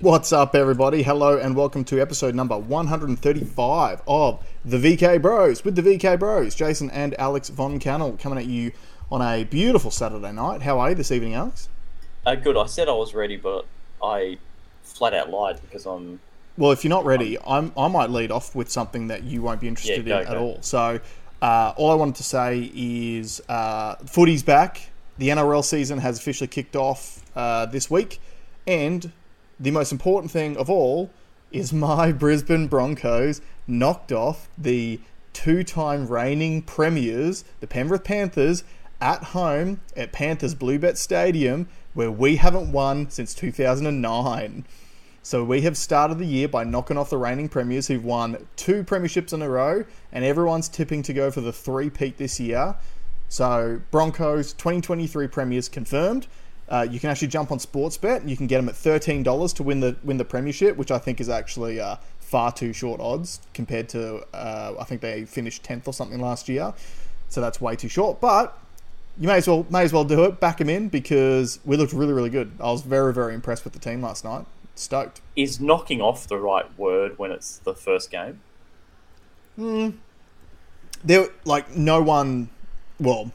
What's up, everybody? Hello, and welcome to episode number 135 of the VK Bros with the VK Bros, Jason and Alex Von Cannell coming at you on a beautiful Saturday night. How are you this evening, Alex? Uh, good. I said I was ready, but I flat out lied because I'm. Well, if you're not ready, I'm, I might lead off with something that you won't be interested Yeah, go, in at go. all. So, uh, all I wanted to say is uh, footy's back. The NRL season has officially kicked off uh, this week, and the most important thing of all is my Brisbane Broncos knocked off the two-time reigning premiers, the Penrith Panthers, at home at Panthers Bluebet Stadium, where we haven't won since 2009. So we have started the year by knocking off the reigning premiers who've won two premierships in a row, and everyone's tipping to go for the three-peat this year. So Broncos 2023 premiers confirmed. Uh, you can actually jump on Sportsbet. and You can get them at thirteen dollars to win the win the premiership, which I think is actually uh, far too short odds compared to uh, I think they finished tenth or something last year. So that's way too short. But you may as well may as well do it. Back them in because we looked really really good. I was very very impressed with the team last night. Stoked. Is knocking off the right word when it's the first game? there like no one well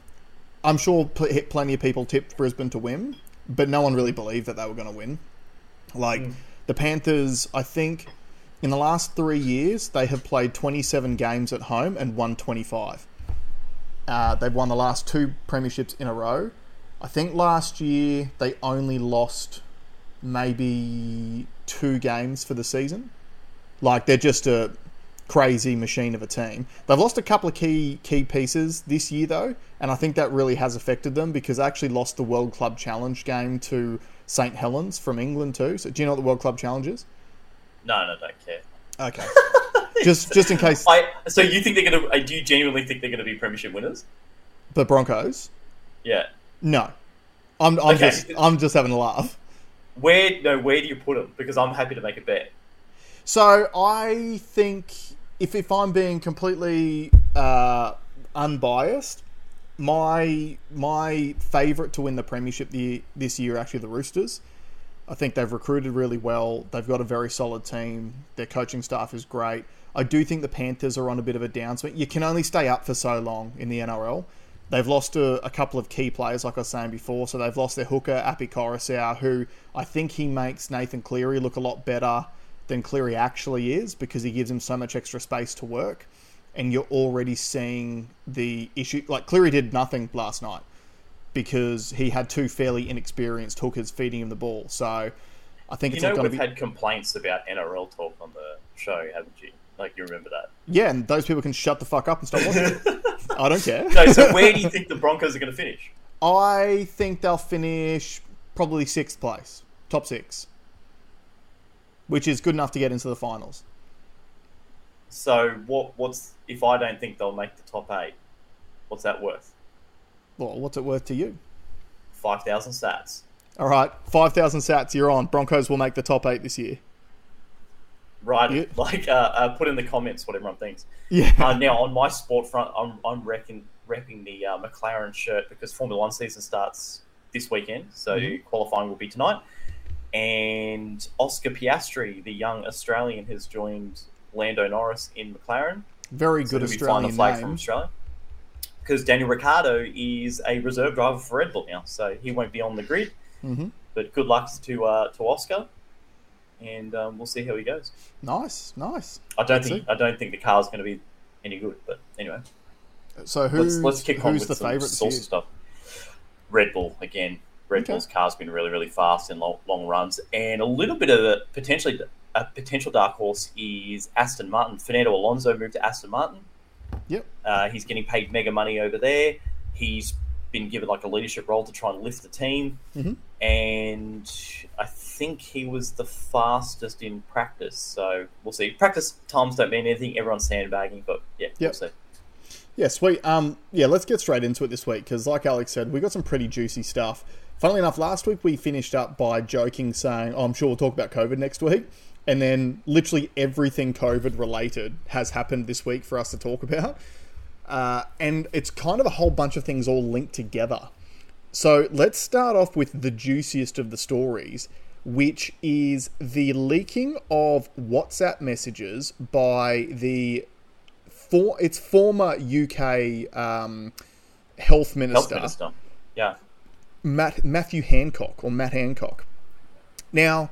i'm sure pl- plenty of people tipped brisbane to win but no one really believed that they were going to win. Like the panthers i think in the last three years they have played 27 games at home and won 25 uh, they've won the last two premierships in a row. I think last year they only lost maybe two games for the season. Like they're just a crazy machine of a team. They've lost a couple of key key pieces this year though, and I think that really has affected them because they actually lost the World Club Challenge game to St Helens from England too. So do you know what the World Club Challenge is? No, no, don't care. Okay. just just in case I. So you think they're gonna? uh, Do you genuinely think they're gonna be premiership winners? the Broncos. Yeah. No. I'm, I'm Okay. just I'm just having a laugh. Where? No. Where do you put them? Because I'm happy to make a bet. So I think if if I'm being completely uh, unbiased, my my favourite to win the premiership the, this year actually the Roosters. I think they've recruited really well. They've got a very solid team. Their coaching staff is great. I do think the Panthers are on a bit of a downswing. You can only stay up for so long in the NRL. They've lost a, a couple of key players, like I was saying before. So they've lost their hooker, Api Koroisau, who I think he makes Nathan Cleary look a lot better than Cleary actually is because he gives him so much extra space to work. And you're already seeing the issue. Like Cleary did nothing last night because he had two fairly inexperienced hookers feeding him the ball. So I think You it's know going we've to be. had complaints about NRL talk on the show, haven't you? Like you remember that? Yeah, and those people can shut the fuck up and stop watching. I don't care. no. So where do you think the Broncos are going to finish? I think they'll finish probably sixth place, top six, which is good enough to get into the finals. So what? What's if I don't think they'll make the top eight? What's that worth? Well, what's it worth to you? Five thousand sats. All right, five thousand sats. You're on. Broncos will make the top eight this year. Right, like uh, uh, put in the comments what everyone thinks. Yeah. Uh, now on my sport front, I'm I'm repping repping the uh, McLaren shirt because Formula One season starts this weekend, so Mhm. qualifying will be tonight. And Oscar Piastri, the young Australian, has joined Lando Norris in McLaren. Very So good he'll flying the Australian flag name. from Australia. Because Daniel Ricciardo is a reserve driver for Red Bull now, so he won't be on the grid. hmm But good luck to uh, to Oscar, and um, we'll see how he goes. Nice, nice. I don't That's think I don't think the car's going to be any good, but anyway, So who's let's let's kick on with the some favourite this saucy year? stuff. Red Bull again. Red Okay. Bull's car's been really really fast in long, long runs, and a little bit of a potentially a potential dark horse is Aston Martin. Fernando Alonso moved to Aston Martin. Yep. Uh, he's getting paid mega money over there. He's been given like a leadership role to try and lift the team, Mhm. and I think he was the fastest in practice. So we'll see. Practice times don't mean anything. Everyone's sandbagging, but yeah, Yep. we'll see. Yeah, sweet. Um, yeah, let's get straight into it this week because, like Alex said, we got some pretty juicy stuff. Funnily enough, last week we finished up by joking, saying, oh, "I'm sure we'll talk about COVID next week," and then literally everything COVID related has happened this week for us to talk about, uh, and it's kind of a whole bunch of things all linked together. So let's start off with the juiciest of the stories, which is the leaking of WhatsApp messages by the for its former UK um, health minister, Health minister. Yeah. Matt, Matthew Hancock or Matt Hancock. Now,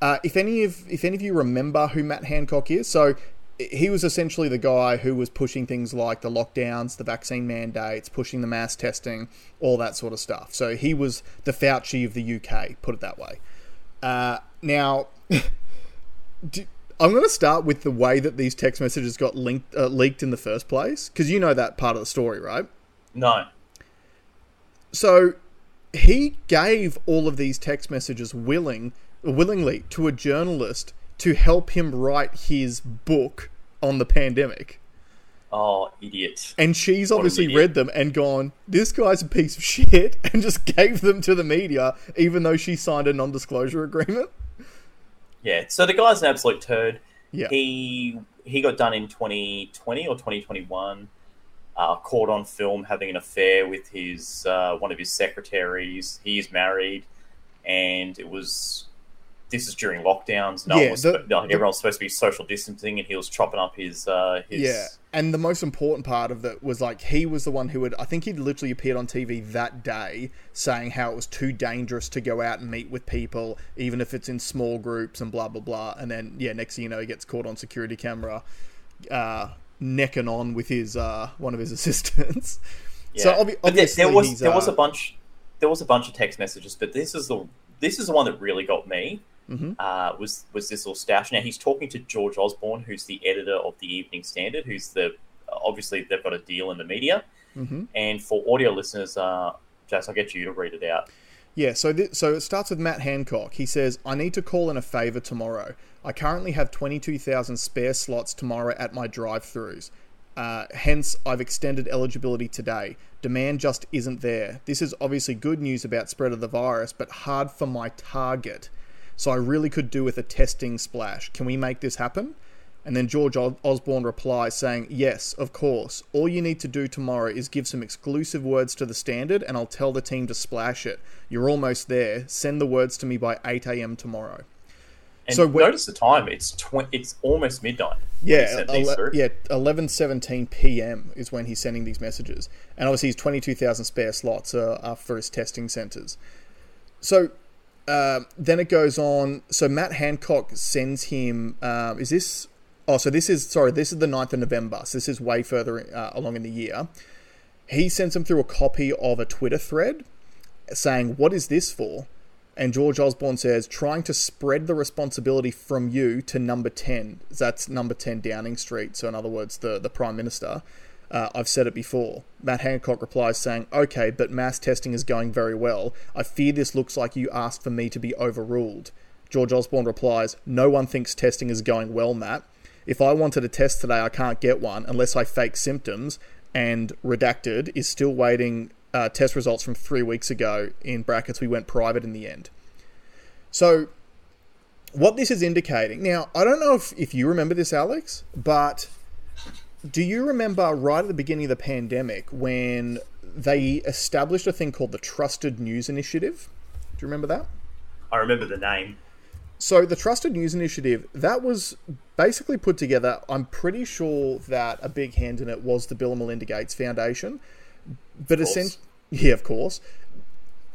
uh, if any of if any of you remember who Matt Hancock is, so he was essentially the guy who was pushing things like the lockdowns, the vaccine mandates, pushing the mass testing, all that sort of stuff. So he was the Fauci of the UK, put it that way. Uh, now, do, I'm going to start with the way that these text messages got linked, uh, leaked in the first place, because you know that part of the story, right? No. So he gave all of these text messages willing, willingly to a journalist to help him write his book on the pandemic. Oh, idiot. And she's What obviously read them and gone, this guy's a piece of shit, and just gave them to the media, even though she signed a non disclosure agreement. Yeah. So the guy's an absolute turd. Yeah. He he got done in 2020 or 2021. Uh, caught on film having an affair with his uh, one of his secretaries. He is married, and it was. This is during lockdowns. No, Yeah, one was, the- the- everyone was supposed to be social distancing, and he was chopping up his uh, his. Yeah. And the most important part of that was like he was the one who had I think he'd literally appeared on TV that day saying how it was too dangerous to go out and meet with people, even if it's in small groups and blah blah blah. And then yeah, next thing you know he gets caught on security camera, uh, necking on with his uh, one of his assistants. Yeah. So obvi- But there, obviously there was there was uh, a bunch there was a bunch of text messages, but this is the this is the one that really got me. Mhm. Uh, was was this little stash? Now he's talking to George Osborne, who's the editor of the Evening Standard, who's the obviously they've got a deal in the media. Mhm. And for audio listeners, uh, Jas, I'll get you to read it out. Yeah, so th- so it starts with Matt Hancock. He says, "I need to call in a favor tomorrow. I currently have 22,000 spare slots tomorrow at my drive-throughs. Uh, hence, I've extended eligibility today. Demand just isn't there. This is obviously good news about spread of the virus, but hard for my target. So I really could do with a testing splash. Can we make this happen?" And then George Osborne replies saying, Yes, of course. All you need to do tomorrow is give some exclusive words to the standard, and I'll tell the team to splash it. You're almost there. Send the words to me by 8 a.m. tomorrow. And So notice the time; it's tw- it's almost midnight. Yeah, ele- yeah, 11:17 p.m. is when he's sending these messages, and obviously his 22,000 spare slots are, are for his testing centers. So uh, then it goes on. So Matt Hancock sends him. Um, is this? Oh, so this is sorry. This is the 9th of November. So this is way further uh, along in the year. He sends him through a copy of a Twitter thread saying, "What is this for?" And George Osborne says, trying to spread the responsibility from you to number 10. That's number 10 Downing Street. So, in other words, the, the Prime Minister. Uh, I've said it before. Matt Hancock replies saying, Okay, but mass testing is going very well. I fear this looks like you asked for me to be overruled. George Osborne replies, No one thinks testing is going well, Matt. If I wanted a test today, I can't get one unless I fake symptoms. And redacted is still waiting uh, test results from three weeks ago. In brackets, we went private in the end. So, what this is indicating now, I don't know if, if you remember this, Alex, but do you remember right at the beginning of the pandemic when they established a thing called the Trusted News Initiative? Do you remember that? I remember the name. So the Trusted News Initiative that was basically put together. I'm pretty sure that a big hand in it was the Bill and Melinda Gates Foundation, but essentially, yeah, of course.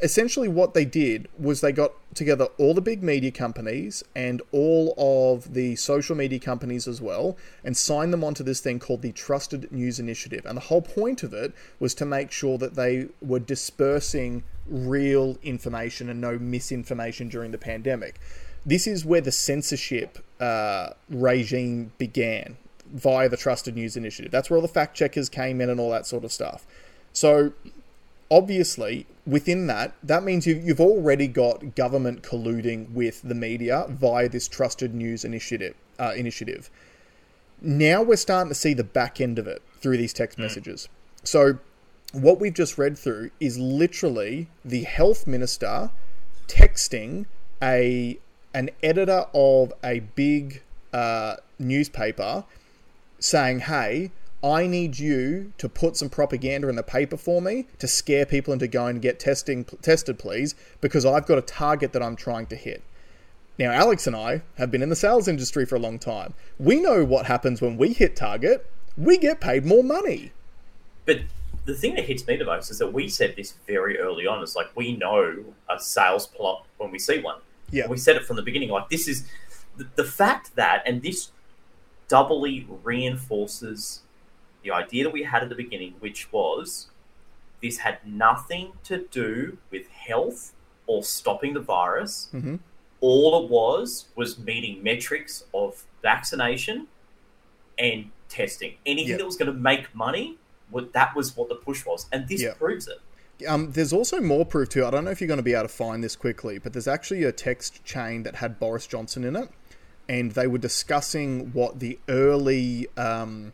Essentially, what they did was they got together all the big media companies and all of the social media companies as well, and signed them onto this thing called the Trusted News Initiative. And the whole point of it was to make sure that they were dispersing real information and no misinformation during the pandemic this is where the censorship uh, regime began via the Trusted News Initiative. That's where all the fact checkers came in and all that sort of stuff. So, obviously, within that, that means you, you've already got government colluding with the media via this Trusted News Initiative. Uh, initiative. Now we're starting to see the back end of it through these text messages. So, what we've just read through is literally the health minister texting a an editor of a big uh, newspaper saying, "Hey, I need you to put some propaganda in the paper for me to scare people into going to get testing tested, please, because I've got a target that I'm trying to hit." Now, Alex and I have been in the sales industry for a long time. We know what happens when we hit target. We get paid more money. But the thing that hits me the most is that we said this very early on. It's like we know a sales plot when we see one. Yeah. We said it from the beginning. Like this is the, the fact that, and this doubly reinforces the idea that we had at the beginning, which was this had nothing to do with health or stopping the virus. Mm-hmm. All it was was meeting metrics of vaccination and testing. Anything Yeah. that was going to make money, what that was what the push was, and this Yeah. proves it. Um, there's also more proof too. I don't know if you're going to be able to find this quickly, but there's actually a text chain that had Boris Johnson in it, and they were discussing what the early um,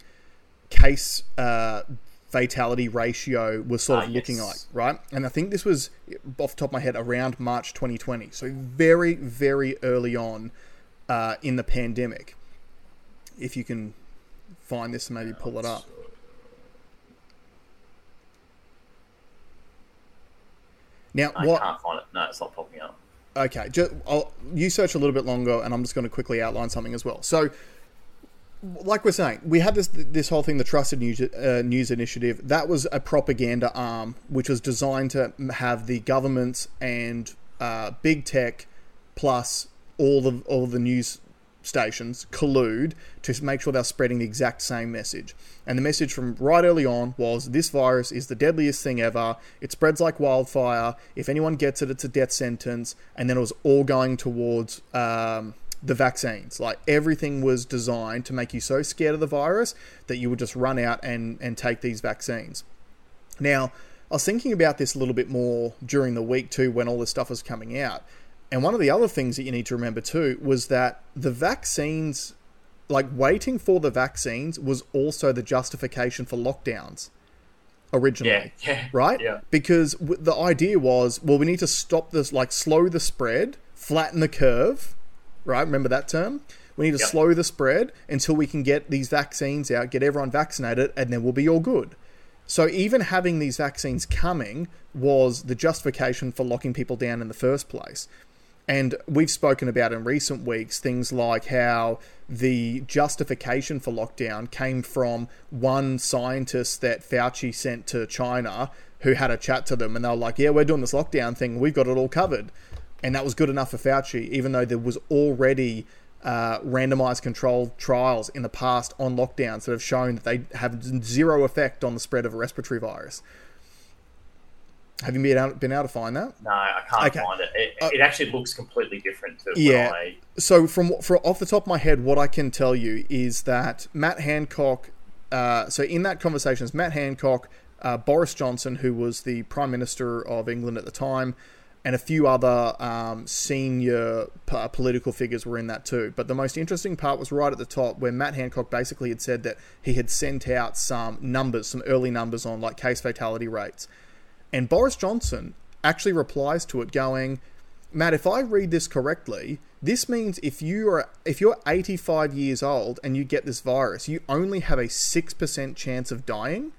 case uh, fatality ratio was sort Ah, of looking yes. like, right? And I think this was off the top of my head around March 2020, so very, very early on uh, in the pandemic. If you can find this, and maybe pull it up. Now, I what? can't find it. No, it's not popping up. Okay, just, I'll, you search a little bit longer, and I'm just going to quickly outline something as well. So, like we're saying, we had this this whole thing, the Trusted News uh, News Initiative. That was a propaganda arm, which was designed to have the governments and uh, big tech, plus all the all the news stations collude to make sure they're spreading the exact same message. And the message from right early on was this virus is the deadliest thing ever. It spreads like wildfire. If anyone gets it, it's a death sentence. And then it was all going towards um, the vaccines. Like everything was designed to make you so scared of the virus that you would just run out and, and take these vaccines. Now, I was thinking about this a little bit more during the week too when all this stuff was coming out. And one of the other things that you need to remember too was that the vaccines, like waiting for the vaccines, was also the justification for lockdowns originally. Yeah, yeah, Right? yeah. Because w- the idea was, well, we need to stop this, like slow the spread, flatten the curve, right? Remember that term? We need to Yep. slow the spread until we can get these vaccines out, get everyone vaccinated, and then we'll be all good. So even having these vaccines coming was the justification for locking people down in the first place. And we've spoken about in recent weeks things like how the justification for lockdown came from one scientist that Fauci sent to China who had a chat to them and they were like, Yeah, we're doing this lockdown thing, we've got it all covered. And that was good enough for Fauci, even though there was already uh, randomized controlled trials in the past on lockdowns that have shown that they have zero effect on the spread of a respiratory virus. Have you been able, been able to find that? No, I can't Okay. find it. It, Uh, it actually looks completely different to Yeah. I. so from for off the top of my head, what I can tell you is that Matt Hancock. Uh, so in that conversation, it's Matt Hancock, uh, Boris Johnson, who was the Prime Minister of England at the time, and a few other um, senior p- political figures were in that too. But the most interesting part was right at the top, where Matt Hancock basically had said that he had sent out some numbers, some early numbers on like case fatality rates, and Boris Johnson actually replies to it, going. Matt, if I read this correctly, this means if you are if you're 85 years old and you get this virus, you only have a 6% chance of dying.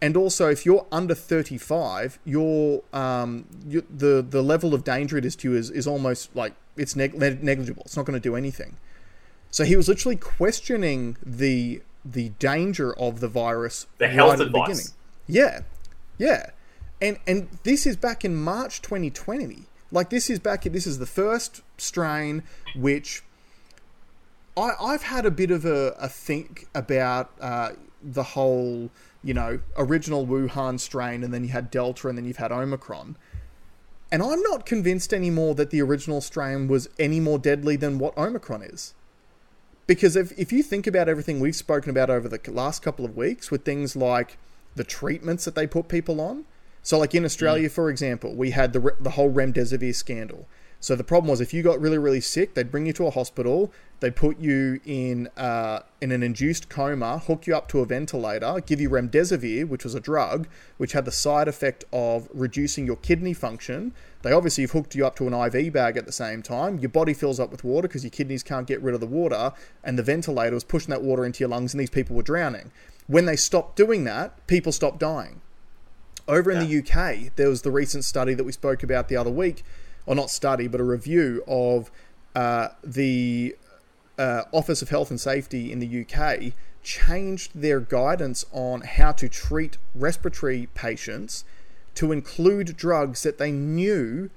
And also, if you're under 35, your um, you, the the level of danger it is to you is, is almost like it's neg- neg- negligible. It's not going to do anything. So he was literally questioning the the danger of the virus The health the advice. beginning. Yeah, yeah, and and this is back in March 2020. Like this is back. This is the first strain which I I've had a bit of a, a think about uh, the whole you know original Wuhan strain, and then you had Delta, and then you've had Omicron. And I'm not convinced anymore that the original strain was any more deadly than what Omicron is. Because if, if you think about everything we've spoken about over the last couple of weeks with things like the treatments that they put people on. So, like in Australia, for example, we had the, the whole remdesivir scandal. So the problem was if you got really, really sick, they'd bring you to a hospital, they'd put you in uh, in an induced coma, hook you up to a ventilator, give you remdesivir, which was a drug, which had the side effect of reducing your kidney function. They obviously have hooked you up to an IV bag at the same time. Your body fills up with water because your kidneys can't get rid of the water, and the ventilator was pushing that water into your lungs, and these people were drowning. When they stopped doing that, people stopped dying. Over in the UK, there was the recent study that we spoke about the other week, or not study, but a review of uh, the uh, Office of Health and Safety in the UK changed their guidance on how to treat respiratory patients to include drugs that they knew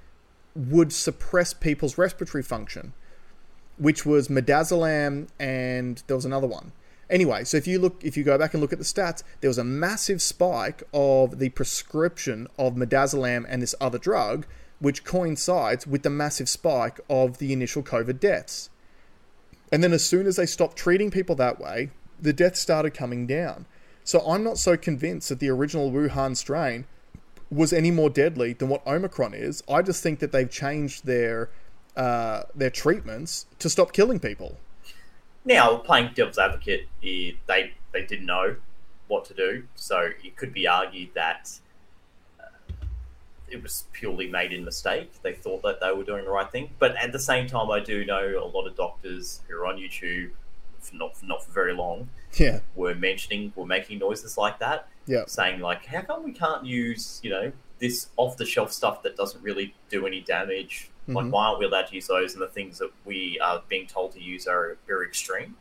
would suppress people's respiratory function, which was midazolam and there was another one. Anyway, so if you look, if you go back and look at the stats, there was a massive spike of the prescription of midazolam and this other drug, which coincides with the massive spike of the initial COVID deaths. And then as soon as they stopped treating people that way, the deaths started coming down. So I'm not so convinced that the original Wuhan strain was any more deadly than what Omicron is. I just think that they've changed their uh, their treatments to stop killing people. Now, playing devil's advocate, they they didn't know what to do, so it could be argued that uh, it was purely made in mistake. They thought that they were doing the right thing, but at the same time, I do know a lot of doctors who are on YouTube, for not for not for very long, Yeah, were mentioning were making noises like that, yeah, saying like, "How come we can't use you know this off the shelf stuff that doesn't really do any damage? Like, Mhm. why aren't we allowed to use those? And the things that we are being told to use are very extreme."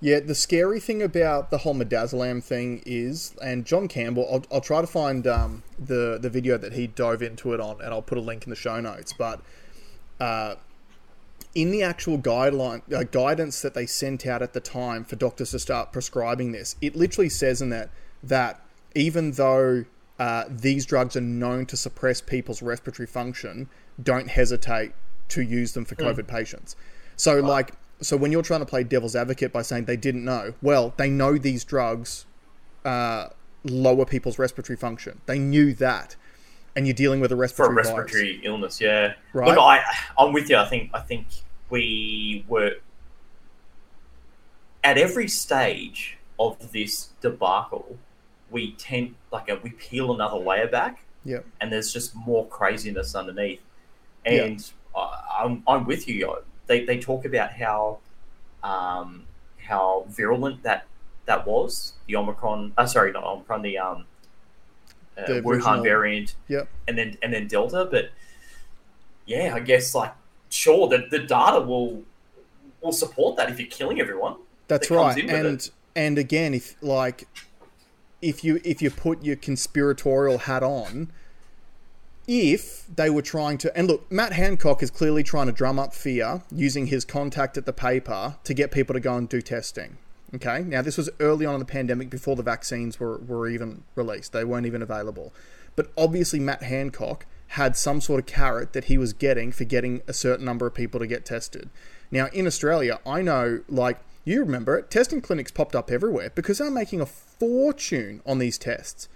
yeah. The scary thing about the whole midazolam thing is, and John Campbell, I'll, I'll try to find um, the the video that he dove into it on, and I'll put a link in the show notes. But uh, in the actual guideline uh, guidance that they sent out at the time for doctors to start prescribing this, it literally says in that that even though uh, these drugs are known to suppress people's respiratory function, don't hesitate to use them for COVID patients. So, like, so when you're trying to play devil's advocate by saying they didn't know, well, they know these drugs uh, lower people's respiratory function. They knew that, and you're dealing with a for a respiratory, virus. illness. Yeah, Right. Look, I I'm with you. I think I think we were at every stage of this debacle. We tend like a, we peel another layer back, Yeah, and there's just more craziness underneath. Yeah. And I, I'm I'm with you. They they talk about how um, how virulent that that was the Omicron. Uh, sorry, not Omicron. The um, uh, The Wuhan original- variant Yep. and then and then Delta. But yeah, I guess like sure that the data will will support that if you're killing everyone. That's that right. And and again, if like if you if you put your conspiratorial hat on, if they were trying to and look, Matt Hancock is clearly trying to drum up fear using his contact at the paper to get people to go and do testing. Okay, now this was early on in the pandemic before the vaccines were, were even released. They weren't even available. But obviously, Matt Hancock had some sort of carrot that he was getting for getting a certain number of people to get tested. Now, in Australia, I know, like, you remember it, testing clinics popped up everywhere because they're making a fortune on these tests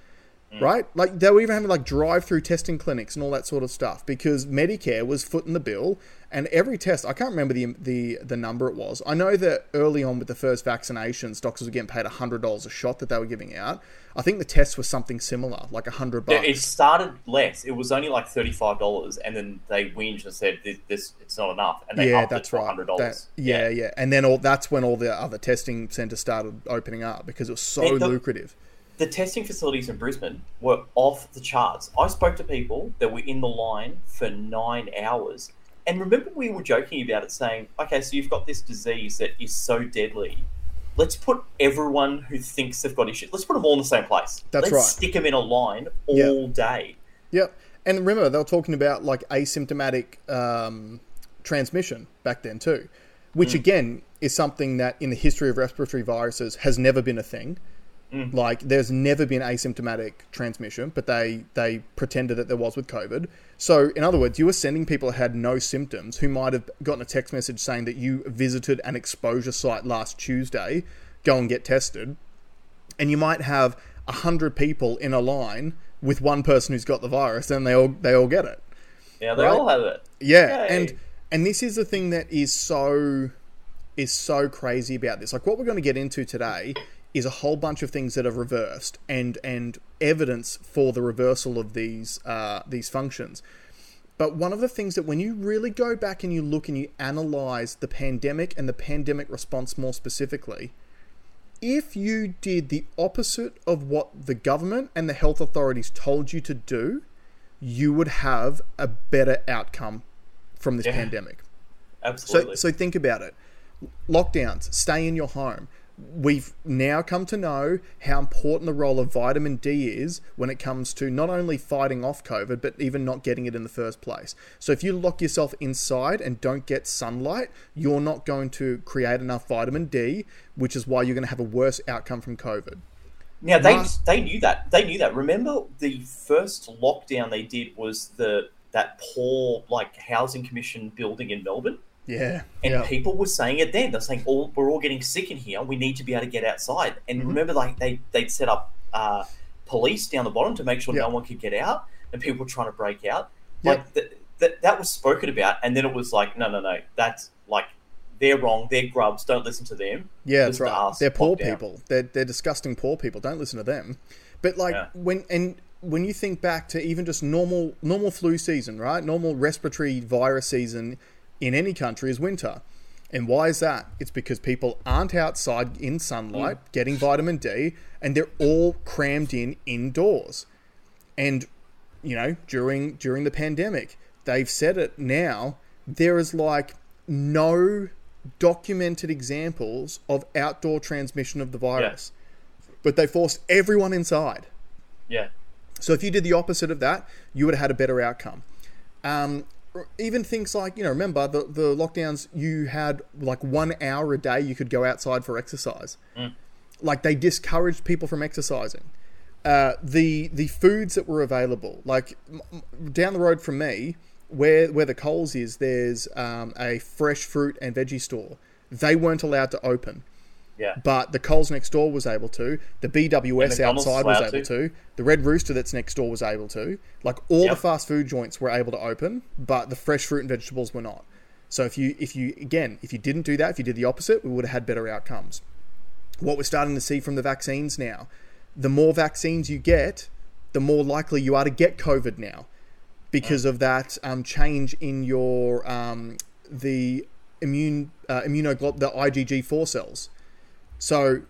Mm. right? Like they were even having like drive-through testing clinics and all that sort of stuff because Medicare was footing the bill, and every test I can't remember the the the number it was. I know that early on with the first vaccinations, doctors were getting paid hundred dollars a shot that they were giving out. I think the test was something similar, like a hundred Yeah, bucks. It started less. It was only like thirty five dollars, and then they whinged and said this, this it's not enough, and they yeah, upped that's it to right. hundred dollars. yeah, yeah, and then all that's when all the other testing centers started opening up because it was so the- lucrative. the testing facilities in Brisbane were off the charts. I spoke to people that were in the line for nine hours. And remember, we were joking about it, saying, okay, so you've got this disease that is so deadly. Let's put everyone who thinks they've got issues, let's put them all in the same place. That's let's right. stick them in a line all day. Yep. And remember, they were talking about like asymptomatic um, transmission back then too, which Hmm. again is something that in the history of respiratory viruses has never been a thing. Hmm. Like, there's never been asymptomatic transmission, but they they pretended that there was with COVID. So, in other words, you were sending people who had no symptoms who might have gotten a text message saying that you visited an exposure site last Tuesday, go and get tested and you might have a hundred people in a line with one person who's got the virus, and they all they all get it. Yeah, they Right. all have it. Yeah, Yay. and and this is the thing that is so is so crazy about this. Like what we're going to get into today is a whole bunch of things that are reversed and and evidence for the reversal of these uh, these functions. But one of the things that when you really go back and you look and you analyze the pandemic and the pandemic response more specifically, if you did the opposite of what the government and the health authorities told you to do, you would have a better outcome from this Yeah. pandemic. absolutely. So, so think about it. Lockdowns, stay in your home. We've now come to know how important the role of vitamin D is when it comes to not only fighting off COVID, but even not getting it in the first place. So, if you lock yourself inside and don't get sunlight, you're not going to create enough vitamin D, which is why you're going to have a worse outcome from COVID. Now they they knew that they knew that. Remember the first lockdown they did was the that poor like housing commission building in Melbourne. Yeah, and yeah. people were saying it then. They're saying, "All we're all getting sick in here. We need to be able to get outside." And mm-hmm. remember, like they they'd set up uh, police down the bottom to make sure no one could get out, and people were trying to break out. Like th- th- that was spoken about, and then it was like, "No, no, no. That's like they're wrong. They're grubs. Don't listen to them." Yeah, that's right. They're poor people. They're they're disgusting poor people. Don't listen to them. But like when and when you think back to even just normal normal flu season, right? Normal respiratory virus season in any country is winter. And why is that? It's because people aren't outside in sunlight mm. getting vitamin D and they're all crammed in indoors. And you know, during during the pandemic, they've said it now, there is like no documented examples of outdoor transmission of the virus. Yeah. But they forced everyone inside. Yeah. So if you did the opposite of that, you would have had a better outcome. Um, even things like you know remember the the lockdowns you had like one hour a day you could go outside for exercise. Mm. like they discouraged people from exercising. Uh, the the foods that were available like down the road from me where where the Coles is there's um, a fresh fruit and veggie store. They weren't allowed to open yeah. But the Coles next door was able to. The BWS outside was able to. to. The Red Rooster that's next door was able to. Like all yep. the fast food joints were able to open, but the fresh fruit and vegetables were not. So if you if you again if you didn't do that, if you did the opposite, we would have had better outcomes. What we're starting to see from the vaccines now, the more vaccines you get, the more likely you are to get COVID now, because of that um, change in your um, the immune uh, immunoglob the IgG four cells. So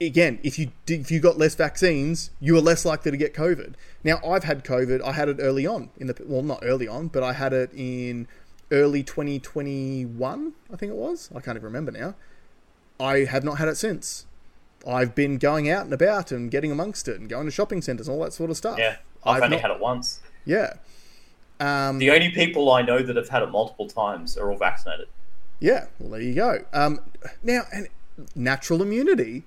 again, if you if you got less vaccines, you are less likely to get COVID. Now, I've had COVID. I had it early on in the well, not early on, but I had it in early 2021. I think it was. I can't even remember now. I have not had it since. I've been going out and about and getting amongst it and going to shopping centres and all that sort of stuff. Yeah, I've, I've only not, had it once. Yeah. Um, the only people I know that have had it multiple times are all vaccinated. Yeah, well, there you go. Um, now, and natural immunity.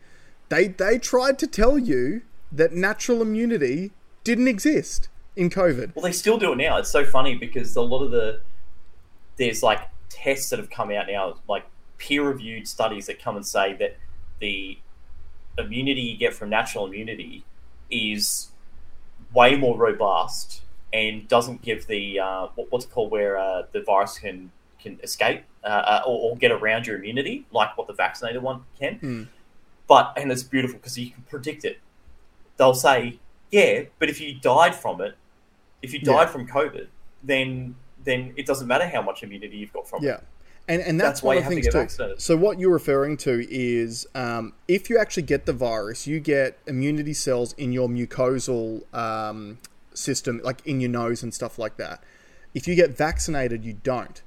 They they tried to tell you that natural immunity didn't exist in COVID. Well, they still do it now. It's so funny because a lot of the there's like tests that have come out now, like peer-reviewed studies that come and say that the immunity you get from natural immunity is way more robust and doesn't give the uh, what's it called where uh, the virus can can escape uh, uh, or, or, get around your immunity, like what the vaccinated one can. Mm. But and it's beautiful because you can predict it. They'll say, yeah, but if you died from it, if you died yeah. from COVID, then then it doesn't matter how much immunity you've got from yeah. it. And, and that's, that's one of the things to too. Vaccinated. So what you're referring to is um, if you actually get the virus, you get immunity cells in your mucosal um, system, like in your nose and stuff like that. If you get vaccinated, you don't.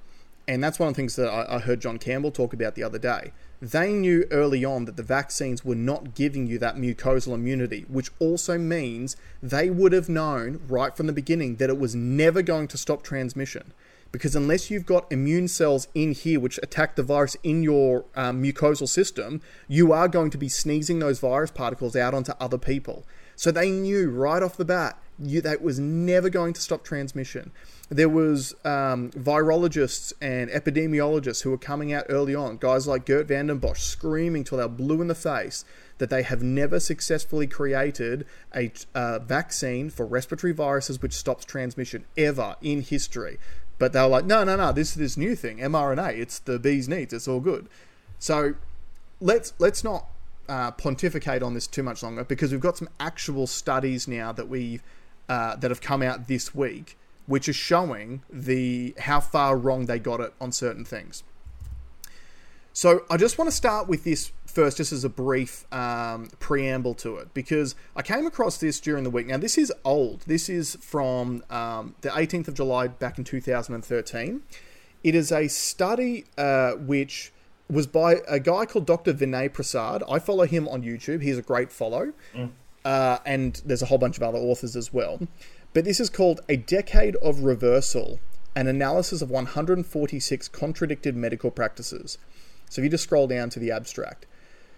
And that's one of the things that I, I heard John Campbell talk about the other day. They knew early on that the vaccines were not giving you that mucosal immunity, which also means they would have known right from the beginning that it was never going to stop transmission. Because unless you've got immune cells in here which attack the virus in your um, mucosal system, you are going to be sneezing those virus particles out onto other people. So they knew right off the bat you, that was never going to stop transmission there was um, virologists and epidemiologists who were coming out early on, guys like Geert Vanden Bossche, screaming till they're blue in the face that they have never successfully created a uh, vaccine for respiratory viruses which stops transmission ever in history. But they were like, no, no, no, this is this new thing, mRNA. It's the bee's knees. It's all good. So let's let's not uh, pontificate on this too much longer because we've got some actual studies now that we uh, that have come out this week which is showing the how far wrong they got it on certain things. So I just want to start with this first, just as a brief um, preamble to it, because I came across this during the week. Now this is old. This is from um, the 18th of July back in 2013. It is a study uh, which was by a guy called Dr. Vinay Prasad. I follow him on YouTube. He's a great follow. Uh, and there's a whole bunch of other authors as well. But this is called A Decade of Reversal An Analysis of 146 Contradicted Medical Practices. So if you just scroll down to the abstract.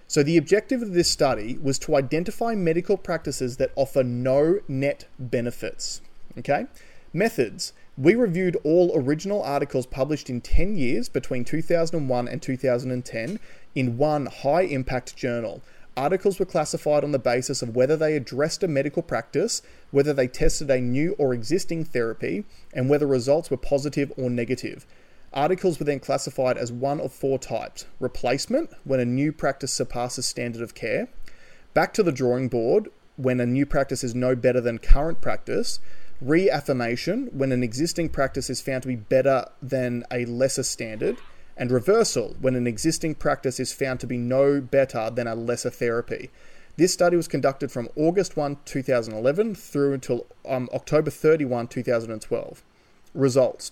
So the objective of this study was to identify medical practices that offer no net benefits. Okay? Methods. We reviewed all original articles published in 10 years between 2001 and 2010 in one high impact journal. Articles were classified on the basis of whether they addressed a medical practice, whether they tested a new or existing therapy, and whether results were positive or negative. Articles were then classified as one of four types replacement, when a new practice surpasses standard of care, back to the drawing board, when a new practice is no better than current practice, reaffirmation, when an existing practice is found to be better than a lesser standard, and reversal, when an existing practice is found to be no better than a lesser therapy. This study was conducted from August 1, 2011 through until um, October 31, 2012. Results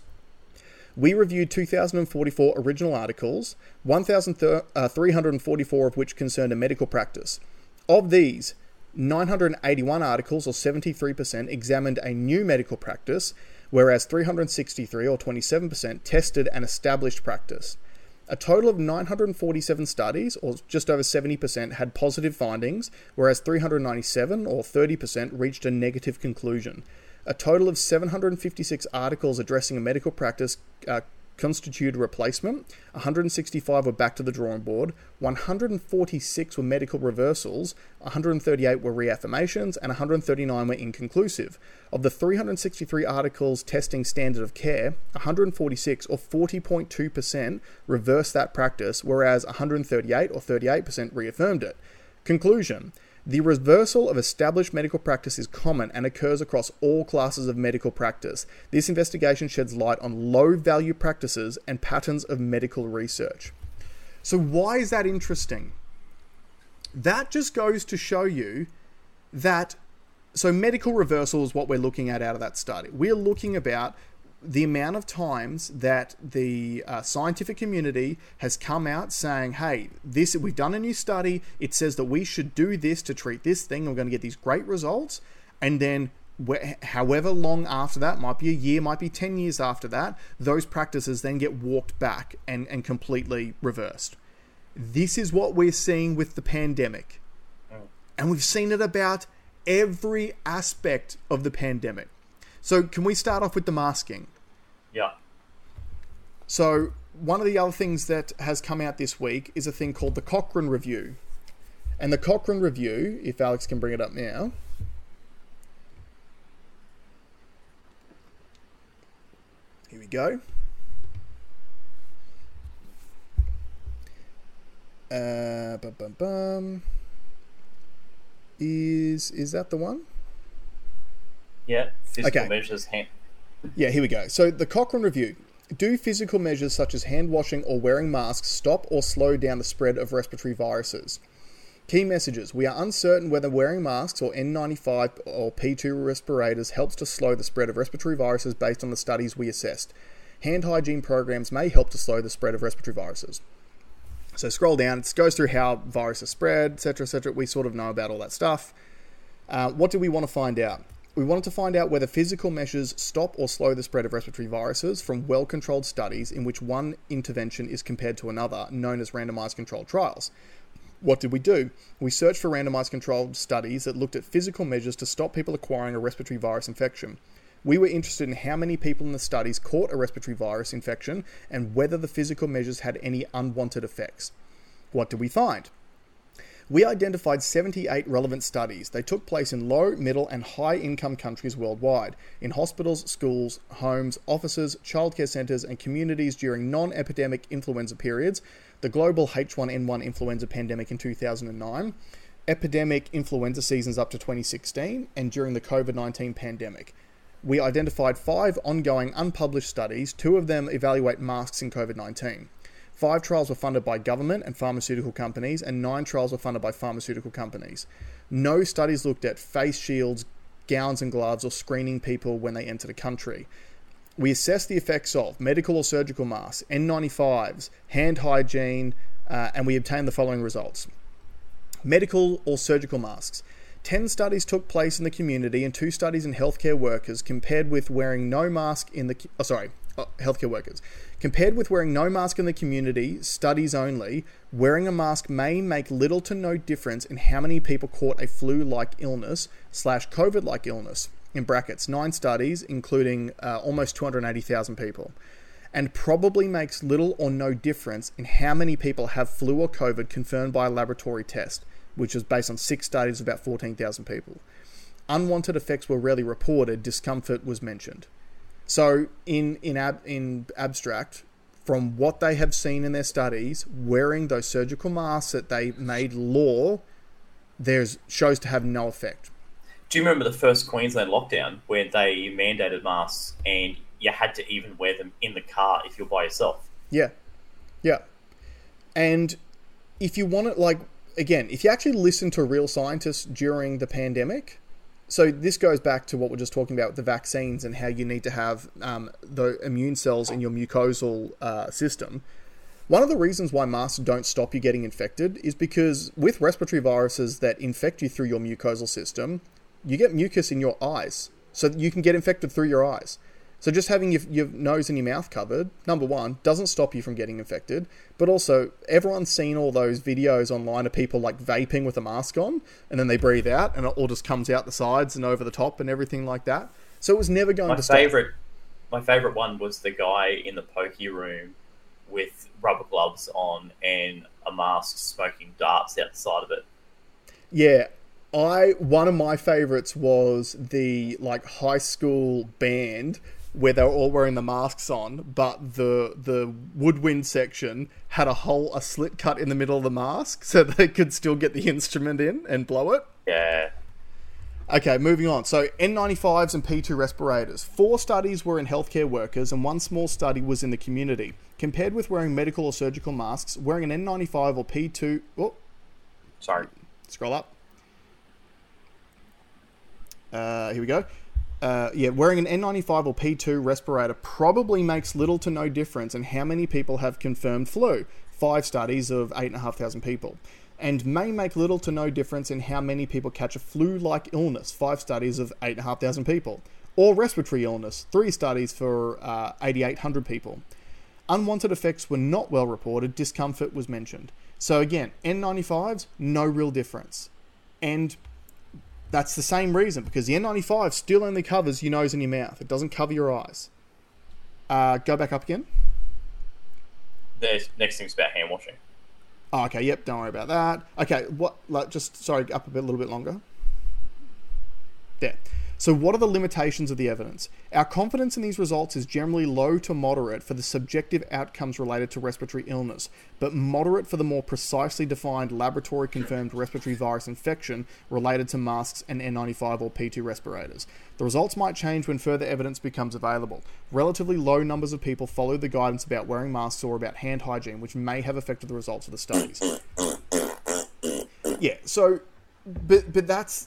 we reviewed 2,044 original articles, 1,344 of which concerned a medical practice. Of these, 981 articles, or 73%, examined a new medical practice, whereas 363, or 27%, tested an established practice. A total of 947 studies, or just over 70%, had positive findings, whereas 397, or 30%, reached a negative conclusion. A total of 756 articles addressing a medical practice uh, constituted replacement, 165 were back to the drawing board, 146 were medical reversals, 138 were reaffirmations, and 139 were inconclusive. Of the 363 articles testing standard of care, 146 or 40.2% reversed that practice, whereas 138 or 38% reaffirmed it. Conclusion the reversal of established medical practice is common and occurs across all classes of medical practice. This investigation sheds light on low value practices and patterns of medical research. So, why is that interesting? That just goes to show you that. So, medical reversal is what we're looking at out of that study. We're looking about the amount of times that the uh, scientific community has come out saying, "Hey, this we've done a new study. It says that we should do this to treat this thing. We're going to get these great results." And then, however long after that, might be a year, might be ten years after that, those practices then get walked back and and completely reversed. This is what we're seeing with the pandemic, and we've seen it about every aspect of the pandemic. So, can we start off with the masking? Yeah. So, one of the other things that has come out this week is a thing called the Cochrane Review. And the Cochrane Review, if Alex can bring it up now. Here we go. Uh, bum, bum, bum. Is is that the one? Yeah. Physical Okay. measures. Hand- Yeah, here we go. So the Cochrane Review. Do physical measures such as hand washing or wearing masks stop or slow down the spread of respiratory viruses? Key messages. We are uncertain whether wearing masks or N95 or P2 respirators helps to slow the spread of respiratory viruses based on the studies we assessed. Hand hygiene programs may help to slow the spread of respiratory viruses. So scroll down, it goes through how viruses spread, etc., etc. We sort of know about all that stuff. Uh, what do we want to find out? We wanted to find out whether physical measures stop or slow the spread of respiratory viruses from well controlled studies in which one intervention is compared to another, known as randomized controlled trials. What did we do? We searched for randomized controlled studies that looked at physical measures to stop people acquiring a respiratory virus infection. We were interested in how many people in the studies caught a respiratory virus infection and whether the physical measures had any unwanted effects. What did we find? We identified 78 relevant studies. They took place in low, middle, and high income countries worldwide, in hospitals, schools, homes, offices, childcare centres, and communities during non epidemic influenza periods, the global H1N1 influenza pandemic in 2009, epidemic influenza seasons up to 2016, and during the COVID 19 pandemic. We identified five ongoing unpublished studies, two of them evaluate masks in COVID 19. Five trials were funded by government and pharmaceutical companies, and nine trials were funded by pharmaceutical companies. No studies looked at face shields, gowns, and gloves, or screening people when they entered a country. we assessed the effects of medical or surgical masks, N95s, hand hygiene, uh, and we obtained the following results. Medical or surgical masks. 10 studies took place in the community and two studies in healthcare workers compared with wearing no mask in the oh, sorry healthcare workers compared with wearing no mask in the community studies only wearing a mask may make little to no difference in how many people caught a flu-like illness slash covid-like illness in brackets nine studies including uh, almost 280000 people and probably makes little or no difference in how many people have flu or covid confirmed by a laboratory test which was based on six studies of about 14,000 people. Unwanted effects were rarely reported, discomfort was mentioned. So, in, in, ab, in abstract, from what they have seen in their studies, wearing those surgical masks that they made law, there's shows to have no effect. Do you remember the first Queensland lockdown where they mandated masks and you had to even wear them in the car if you're by yourself? Yeah, yeah. And if you want it, like again, if you actually listen to real scientists during the pandemic, so this goes back to what we're just talking about with the vaccines and how you need to have um, the immune cells in your mucosal uh, system. One of the reasons why masks don't stop you getting infected is because with respiratory viruses that infect you through your mucosal system, you get mucus in your eyes. So you can get infected through your eyes. So just having your, your nose and your mouth covered, number one, doesn't stop you from getting infected. But also, everyone's seen all those videos online of people like vaping with a mask on, and then they breathe out, and it all just comes out the sides and over the top and everything like that. So it was never going my to favorite, stop. My favorite one was the guy in the pokey room with rubber gloves on and a mask smoking darts outside of it. Yeah, I one of my favorites was the like high school band where they were all wearing the masks on, but the the woodwind section had a hole, a slit cut in the middle of the mask, so they could still get the instrument in and blow it. Yeah. Okay, moving on. So N95s and P2 respirators. Four studies were in healthcare workers, and one small study was in the community. Compared with wearing medical or surgical masks, wearing an N95 or P2. Oh, sorry. Scroll up. Uh, here we go uh, yeah, wearing an N95 or P2 respirator probably makes little to no difference in how many people have confirmed flu. Five studies of 8,500 people. And may make little to no difference in how many people catch a flu like illness. Five studies of 8,500 people. Or respiratory illness. Three studies for uh, 8,800 people. Unwanted effects were not well reported. Discomfort was mentioned. So again, N95s, no real difference. And that's the same reason because the N95 still only covers your nose and your mouth. It doesn't cover your eyes. Uh, go back up again. The next thing's about hand washing. Oh, okay. Yep. Don't worry about that. Okay. What? Like, just sorry. Up a bit, a little bit longer. There. So, what are the limitations of the evidence? Our confidence in these results is generally low to moderate for the subjective outcomes related to respiratory illness, but moderate for the more precisely defined laboratory confirmed respiratory virus infection related to masks and N95 or P2 respirators. The results might change when further evidence becomes available. Relatively low numbers of people followed the guidance about wearing masks or about hand hygiene, which may have affected the results of the studies. Yeah, so, but, but that's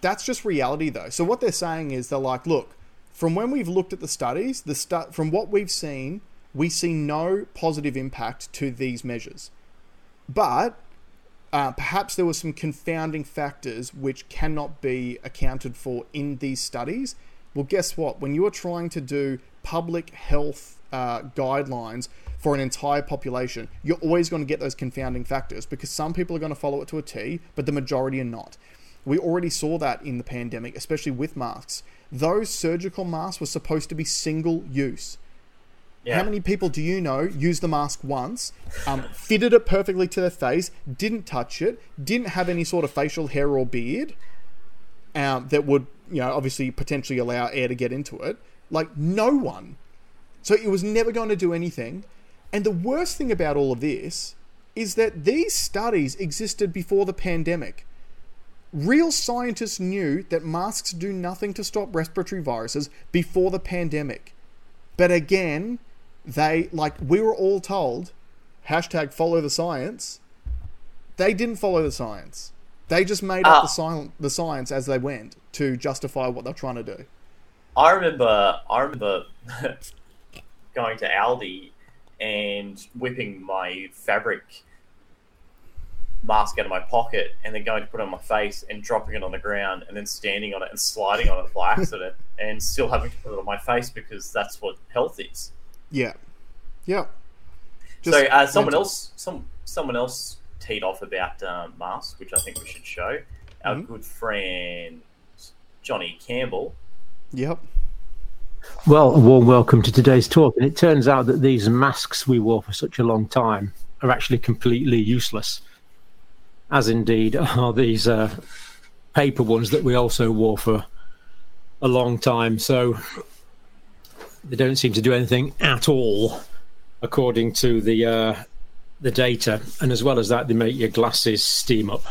that's just reality though. So what they're saying is they're like, look, from when we've looked at the studies, the stu- from what we've seen, we see no positive impact to these measures. But uh, perhaps there were some confounding factors which cannot be accounted for in these studies. Well, guess what? When you are trying to do public health uh, guidelines for an entire population, you're always going to get those confounding factors because some people are going to follow it to a T, but the majority are not. We already saw that in the pandemic, especially with masks. Those surgical masks were supposed to be single use. Yeah. How many people do you know use the mask once, um, fitted it perfectly to their face, didn't touch it, didn't have any sort of facial hair or beard um, that would, you know, obviously potentially allow air to get into it? Like, no one. So it was never going to do anything. And the worst thing about all of this is that these studies existed before the pandemic. Real scientists knew that masks do nothing to stop respiratory viruses before the pandemic. But again, they, like we were all told, hashtag follow the science. They didn't follow the science. They just made up the, ah. the science as they went to justify what they're trying to do. I remember, I remember going to Aldi and whipping my fabric mask out of my pocket and then going to put it on my face and dropping it on the ground and then standing on it and sliding on it by accident and still having to put it on my face because that's what health is. Yeah. Yeah. so uh, someone else, some someone else teed off about um, masks, which I think we should show. Our mm-hmm. good friend Johnny Campbell. Yep. Well, a warm welcome to today's talk. And it turns out that these masks we wore for such a long time are actually completely useless, as indeed are these uh, paper ones that we also wore for a long time. So they don't seem to do anything at all, according to the uh, the data. And as well as that, they make your glasses steam up.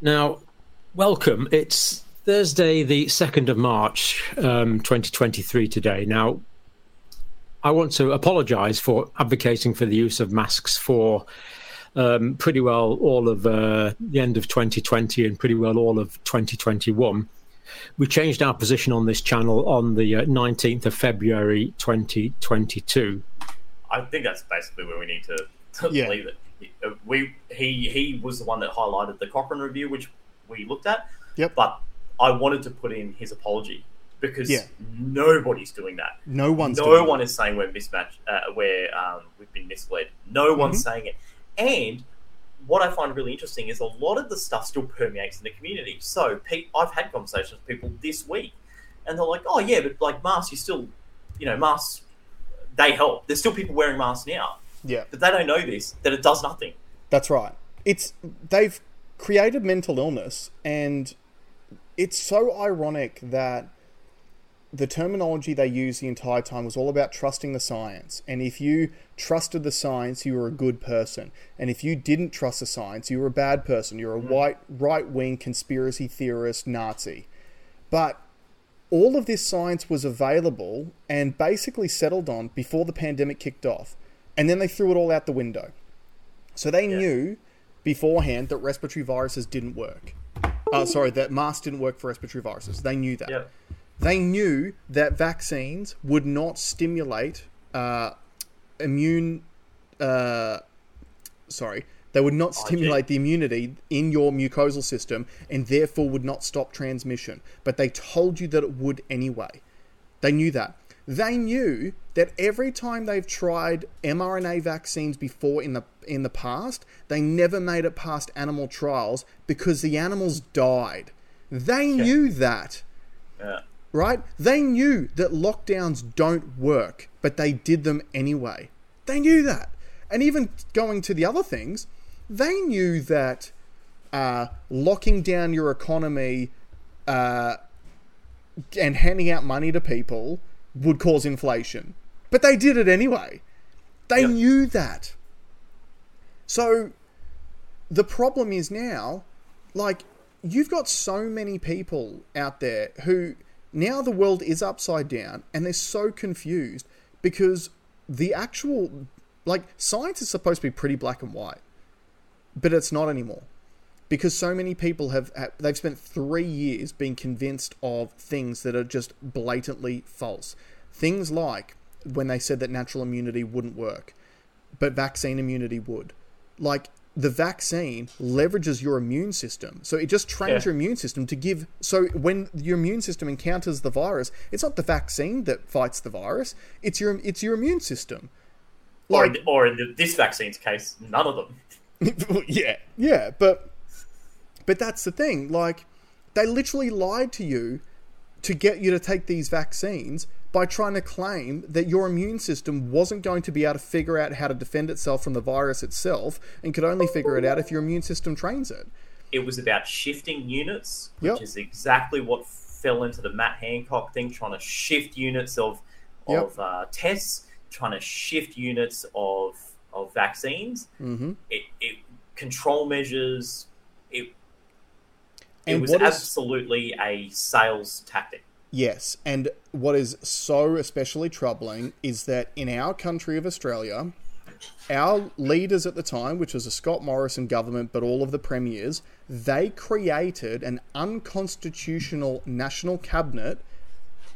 Now, welcome. It's Thursday, the 2nd of March, um, 2023, today. Now, I want to apologize for advocating for the use of masks for um, pretty well all of uh, the end of 2020 and pretty well all of 2021. We changed our position on this channel on the uh, 19th of February 2022. I think that's basically where we need to, to yeah. leave it. We he he was the one that highlighted the Cochrane review, which we looked at. Yep. But I wanted to put in his apology because yeah. nobody's doing that. No one's. No one that. is saying we're mismatched, uh, where um, we've been misled. No mm-hmm. one's saying it. And what I find really interesting is a lot of the stuff still permeates in the community. So, Pete, I've had conversations with people this week, and they're like, "Oh yeah, but like masks, you still, you know, masks, they help. There's still people wearing masks now. Yeah, but they don't know this that it does nothing. That's right. It's they've created mental illness and it's so ironic that the terminology they used the entire time was all about trusting the science. And if you trusted the science, you were a good person. And if you didn't trust the science, you were a bad person. You're a mm. white right wing conspiracy theorist Nazi. But all of this science was available and basically settled on before the pandemic kicked off. And then they threw it all out the window. So they yeah. knew beforehand that respiratory viruses didn't work. Uh, sorry, that masks didn't work for respiratory viruses. They knew that. Yep. They knew that vaccines would not stimulate uh, immune. Uh, sorry, they would not stimulate the immunity in your mucosal system and therefore would not stop transmission. But they told you that it would anyway. They knew that. They knew that every time they've tried mRNA vaccines before in the in the past, they never made it past animal trials because the animals died. They yeah. knew that. Yeah. Right? They knew that lockdowns don't work, but they did them anyway. They knew that. And even going to the other things, they knew that uh, locking down your economy uh, and handing out money to people would cause inflation. But they did it anyway. They yep. knew that. So the problem is now, like, you've got so many people out there who now the world is upside down and they're so confused because the actual, like, science is supposed to be pretty black and white, but it's not anymore because so many people have they've spent three years being convinced of things that are just blatantly false. Things like when they said that natural immunity wouldn't work, but vaccine immunity would. Like the vaccine leverages your immune system. So it just trains yeah. your immune system to give. So when your immune system encounters the virus, it's not the vaccine that fights the virus. It's your it's your immune system. Like, or in, the, or in this vaccine's case, none of them. yeah, yeah, but but that's the thing. Like, they literally lied to you to get you to take these vaccines by trying to claim that your immune system wasn't going to be able to figure out how to defend itself from the virus itself and could only figure it out if your immune system trains it. It was about shifting units, which yep. is exactly what fell into the Matt Hancock thing, trying to shift units of of yep. uh, tests, trying to shift units of of vaccines. Mm-hmm. It, it control measures. It and it was absolutely is, a sales tactic. Yes, and what is so especially troubling is that in our country of Australia, our leaders at the time, which was a Scott Morrison government, but all of the premiers, they created an unconstitutional national cabinet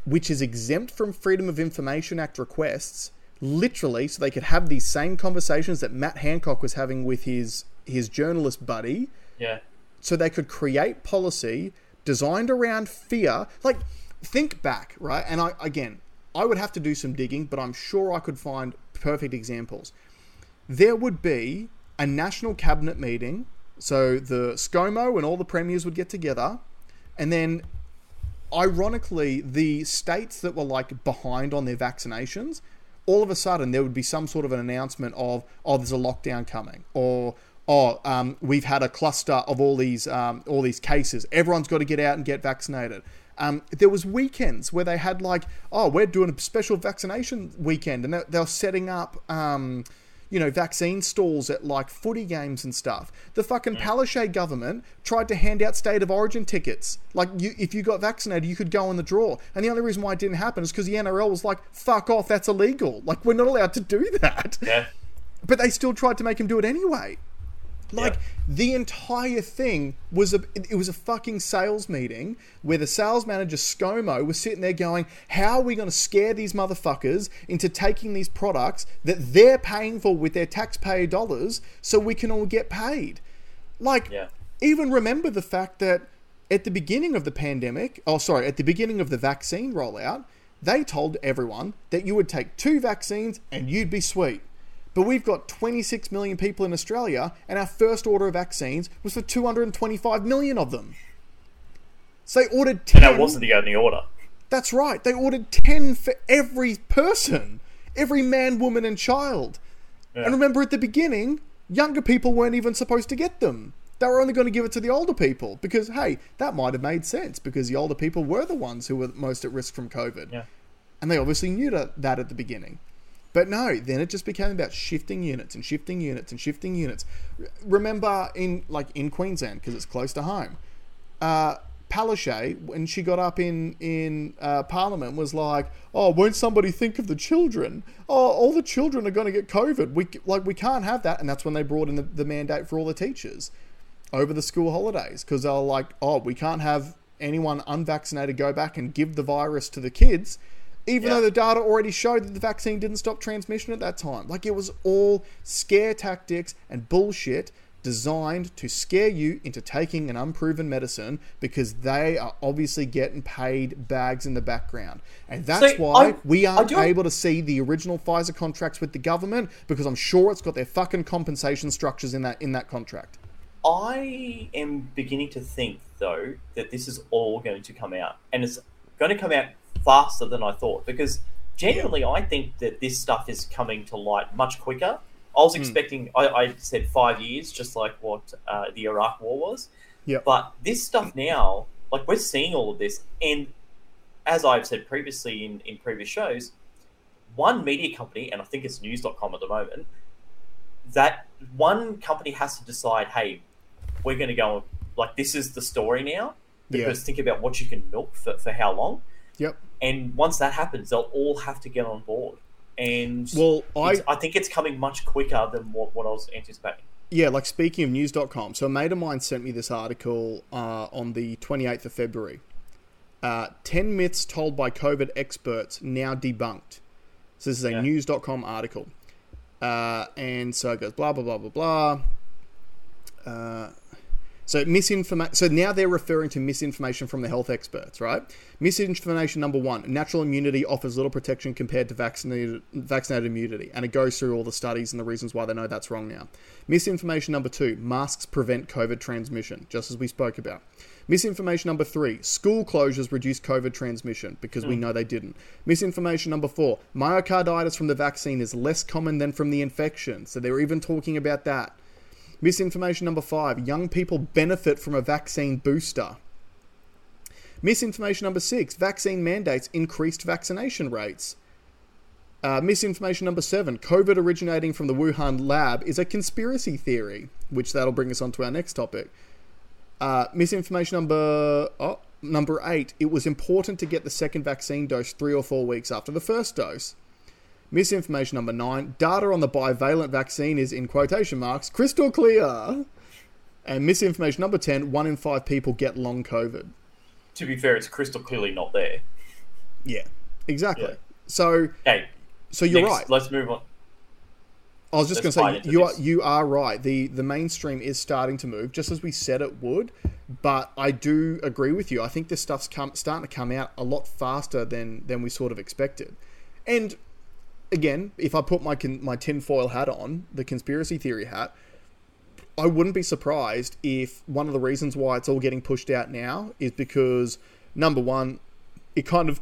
which is exempt from Freedom of Information Act requests, literally, so they could have these same conversations that Matt Hancock was having with his his journalist buddy. Yeah. So they could create policy designed around fear. Like, think back, right? And I again, I would have to do some digging, but I'm sure I could find perfect examples. There would be a national cabinet meeting, so the ScoMo and all the premiers would get together, and then ironically, the states that were like behind on their vaccinations, all of a sudden there would be some sort of an announcement of, oh, there's a lockdown coming, or oh, um, we've had a cluster of all these um, all these cases. Everyone's got to get out and get vaccinated. Um, there was weekends where they had like, oh, we're doing a special vaccination weekend, and they're, they're setting up, um, you know, vaccine stalls at like footy games and stuff. The fucking Palaszczuk government tried to hand out state of origin tickets. Like, you, if you got vaccinated, you could go in the draw. And the only reason why it didn't happen is because the NRL was like, fuck off, that's illegal. Like, we're not allowed to do that. Yeah. But they still tried to make him do it anyway. Like Yeah. the entire thing was a it was a fucking sales meeting where the sales manager ScoMo was sitting there going, "How are we going to scare these motherfuckers into taking these products that they're paying for with their taxpayer dollars so we can all get paid?" Like Yeah. even remember the fact that at the beginning of the pandemic, oh sorry, at the beginning of the vaccine rollout, they told everyone that you would take two vaccines and you'd be sweet. But we've got 26 million people in Australia, and our first order of vaccines was for 225 million of them. So they ordered 10. And that wasn't the only order. That's right. They ordered 10 for every person, every man, woman, and child. Yeah. And remember at the beginning, younger people weren't even supposed to get them. They were only going to give it to the older people because, hey, that might have made sense because the older people were the ones who were most at risk from COVID. Yeah. And they obviously knew that, that at the beginning. But no, then it just became about shifting units and shifting units and shifting units. Remember in like in Queensland because it's close to home. Uh, Palaszczuk, when she got up in in uh, Parliament, was like, "Oh, won't somebody think of the children? Oh, all the children are going to get COVID. We like we can't have that." And that's when they brought in the, the mandate for all the teachers over the school holidays because they're like, "Oh, we can't have anyone unvaccinated go back and give the virus to the kids." Even Yeah. though the data already showed that the vaccine didn't stop transmission at that time. Like it was all scare tactics and bullshit designed to scare you into taking an unproven medicine because they are obviously getting paid bags in the background. And that's So, why I- we aren't able to see the original Pfizer contracts with the government because I'm sure it's got their fucking compensation structures in that in that contract. I am beginning to think, though, that this is all going to come out, and it's going to come out faster than I thought. Because genuinely, I think that this stuff is coming to light much quicker. I was expecting, I, I said five years, just like what uh, the Iraq War was. Yep. But this stuff now, like we're seeing all of this, and as I've said previously in, in previous shows, one media company, and I think it's news.com at the moment, that one company has to decide, hey, we're going to go, like, this is the story now. Yeah. Because think about what you can milk for, for how long. Yep. And once that happens, they'll all have to get on board. And Well, I I think it's coming much quicker than what, what I was anticipating. Yeah, like speaking of news.com, so a mate of mine sent me this article uh, on the 28th of February. Uh, 10 myths told by COVID experts now debunked. So this is a Yeah. news.com article. Uh, and so it goes blah, blah, blah, blah, blah. So misinformation. So now they're referring to misinformation from the health experts, right? Misinformation number one: natural immunity offers little protection compared to vaccinated vaccinated immunity, and it goes through all the studies and the reasons why they know that's wrong now. Misinformation number two: masks prevent COVID transmission, just as we spoke about. Misinformation number three: school closures reduce COVID transmission because we hmm. know they didn't. Misinformation number four: myocarditis from the vaccine is less common than from the infection, so they're even talking about that. Misinformation number five young people benefit from a vaccine booster. Misinformation number six vaccine mandates increased vaccination rates. Uh, misinformation number seven COVID originating from the Wuhan lab is a conspiracy theory, which that'll bring us on to our next topic. Uh, misinformation number oh, number eight it was important to get the second vaccine dose three or four weeks after the first dose. Misinformation number nine data on the bivalent vaccine is, in quotation marks, crystal clear. And misinformation number 10 one in five people get long COVID. To be fair, it's crystal clearly not there. Yeah, exactly. Yeah. So, hey, so you're next, right. Let's move on. I was just going to say you are you are right. The the mainstream is starting to move, just as we said it would. But I do agree with you. I think this stuff's come, starting to come out a lot faster than than we sort of expected. And again, if I put my con- my tinfoil hat on, the conspiracy theory hat, I wouldn't be surprised if one of the reasons why it's all getting pushed out now is because number one, it kind of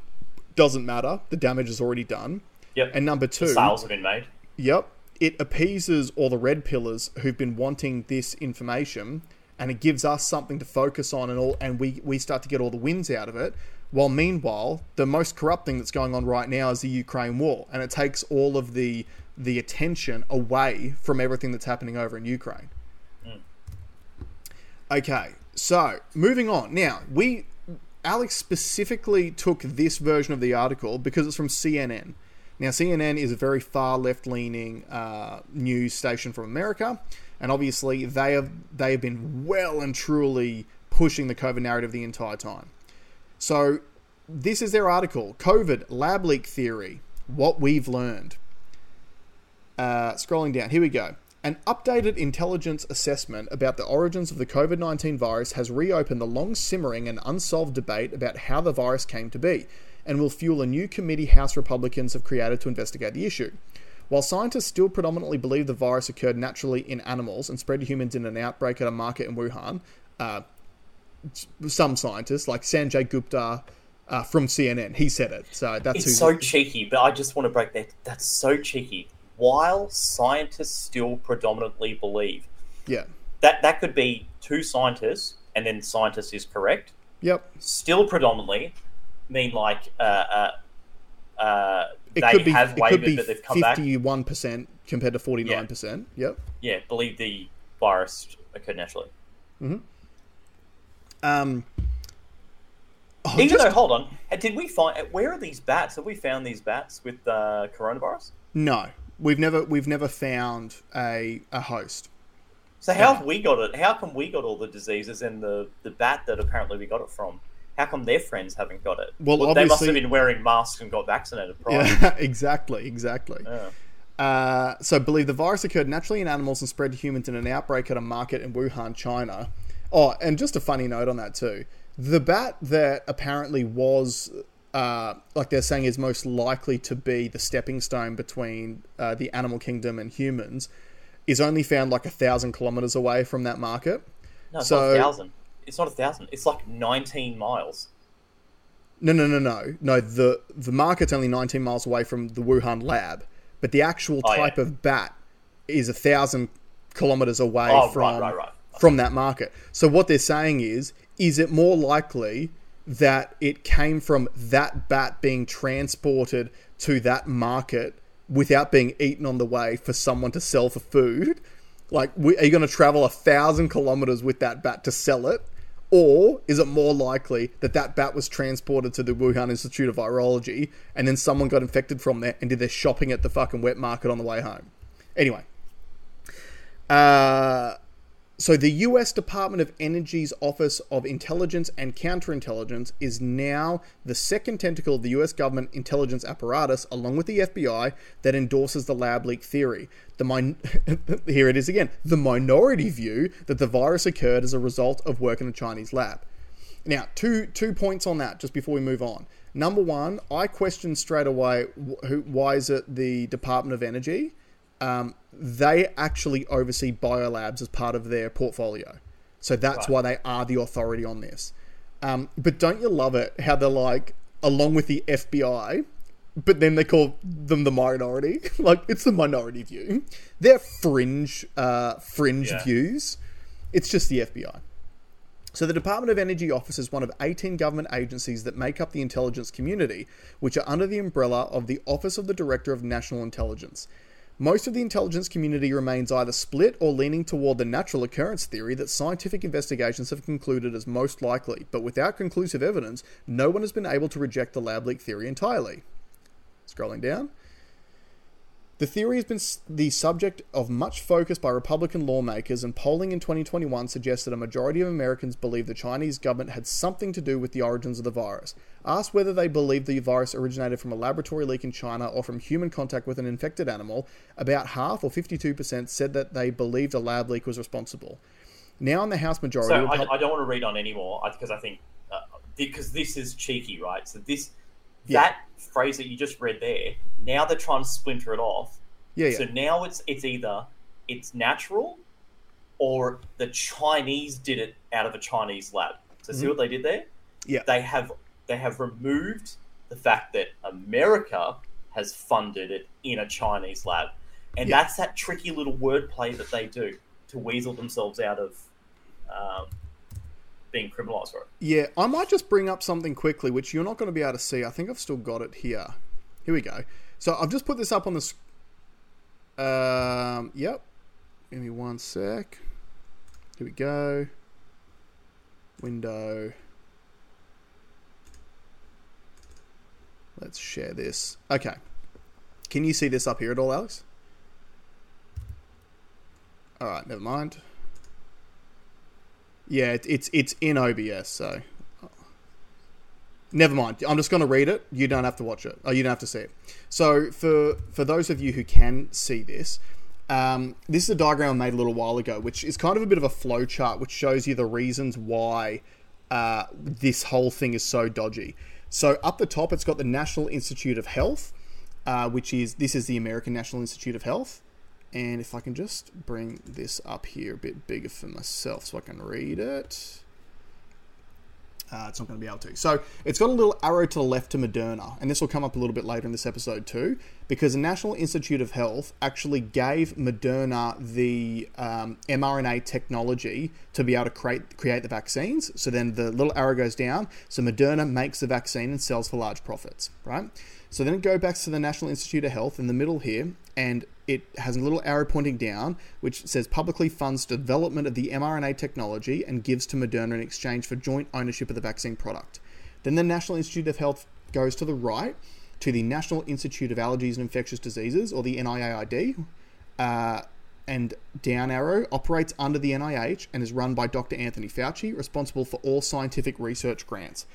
doesn't matter. The damage is already done. Yep. And number two, Sales have been made. Yep. It appeases all the red pillars who've been wanting this information and it gives us something to focus on and all and we, we start to get all the wins out of it. While meanwhile, the most corrupt thing that's going on right now is the Ukraine war and it takes all of the the attention away from everything that's happening over in Ukraine. Okay, so moving on. Now, we Alex specifically took this version of the article because it's from CNN. Now, CNN is a very far left leaning uh, news station from America, and obviously they have they have been well and truly pushing the COVID narrative the entire time. So, this is their article: COVID lab leak theory. What we've learned. Uh, scrolling down, here we go. An updated intelligence assessment about the origins of the COVID 19 virus has reopened the long simmering and unsolved debate about how the virus came to be, and will fuel a new committee House Republicans have created to investigate the issue. While scientists still predominantly believe the virus occurred naturally in animals and spread to humans in an outbreak at a market in Wuhan, uh, some scientists, like Sanjay Gupta uh, from CNN, he said it. So that's It's who. so cheeky, but I just want to break that. That's so cheeky. While scientists still predominantly believe yeah. that that could be two scientists, and then scientist is correct. Yep. Still predominantly mean like uh, uh, uh, It they could be. have It could wavered, be but they've come back. fifty-one percent compared to forty-nine percent. Yep. Yeah, believe the virus occurred naturally. Um. oh, Even just- though, hold on, uh, did we find where are these bats? Have we found these bats with uh, coronavirus? no, we've never we've never found a a host. So how have we got it? How come we got all the diseases and the the bat that apparently we got it from? How come their friends haven't got it? Well, they must have been wearing masks and got vaccinated prior. Yeah, exactly, exactly. Yeah. Uh, so, believe the virus occurred naturally in animals and spread to humans in an outbreak at a market in Wuhan, China. Oh, and just a funny note on that too: the bat that apparently was, uh, like they're saying, is most likely to be the stepping stone between uh, the animal kingdom and humans, is only found like a thousand kilometers away from that market. No, it's So- not a thousand. It's not a thousand. It's like nineteen miles. No, no, no, no, no. The the market's only 19 miles away from the Wuhan lab, but the actual Oh, yeah. type of bat is a thousand kilometers away Oh, from right, right, right. From that market. So what they're saying is, is it more likely that it came from that bat being transported to that market without being eaten on the way for someone to sell for food? Like, are you going to travel a thousand kilometers with that bat to sell it? Or is it more likely that that bat was transported to the Wuhan Institute of Virology and then someone got infected from there and did their shopping at the fucking wet market on the way home? Anyway. Uh, so the US Department of Energy's Office of Intelligence and Counterintelligence is now the second tentacle of the US government intelligence apparatus, along with the FBI, that endorses the lab leak theory. The min- here it is again: the minority view that the virus occurred as a result of work in a Chinese lab. Now, two two points on that just before we move on. Number one, I question straight away wh- who, why is it the Department of Energy? Um, they actually oversee biolabs as part of their portfolio, so that's Right. why they are the authority on this. Um, but don't you love it how they're like, along with the FBI, but then they call them the minority. like it's the minority view. They're fringe, uh, fringe Yeah. views. It's just the FBI. So, the Department of Energy Office is one of 18 government agencies that make up the intelligence community, which are under the umbrella of the Office of the Director of National Intelligence. Most of the intelligence community remains either split or leaning toward the natural occurrence theory that scientific investigations have concluded as most likely, but without conclusive evidence, no one has been able to reject the lab leak theory entirely. Scrolling down. The theory has been the subject of much focus by Republican lawmakers, and polling in 2021 suggests that a majority of Americans believe the Chinese government had something to do with the origins of the virus. Asked whether they believe the virus originated from a laboratory leak in China or from human contact with an infected animal, about half, or 52%, said that they believed a lab leak was responsible. Now, in the House majority, so I, I, don't want to read on anymore because I think uh, because this is cheeky, right? So this yeah. that phrase that you just read there, now they're trying to splinter it off. Yeah, yeah. So now it's it's either it's natural or the Chinese did it out of a Chinese lab. So mm-hmm. see what they did there? Yeah. They have they have removed the fact that America has funded it in a Chinese lab. And yeah. that's that tricky little wordplay that they do to weasel themselves out of um, being criminalized for it. Yeah, I might just bring up something quickly, which you're not going to be able to see. I think I've still got it here. Here we go. So I've just put this up on the. Um, yep. Give me one sec. Here we go. Window. Let's share this. Okay. Can you see this up here at all, Alex? All right, never mind. Yeah, it, it's it's in OBS, so never mind. I'm just going to read it. You don't have to watch it. Oh, you don't have to see it. So for for those of you who can see this, um, this is a diagram I made a little while ago, which is kind of a bit of a flow chart, which shows you the reasons why uh, this whole thing is so dodgy. So up the top, it's got the National Institute of Health, uh, which is this is the American National Institute of Health. And if I can just bring this up here a bit bigger for myself so I can read it. Uh, it's not going to be able to. So it's got a little arrow to the left to Moderna, and this will come up a little bit later in this episode too, because the National Institute of Health actually gave Moderna the um, mRNA technology to be able to create create the vaccines. So then the little arrow goes down. So Moderna makes the vaccine and sells for large profits, right? So then it goes back to the National Institute of Health in the middle here, and it has a little arrow pointing down, which says publicly funds development of the mRNA technology and gives to Moderna in exchange for joint ownership of the vaccine product. Then the National Institute of Health goes to the right to the National Institute of Allergies and Infectious Diseases, or the NIAID, uh, and down arrow operates under the NIH and is run by Dr. Anthony Fauci, responsible for all scientific research grants.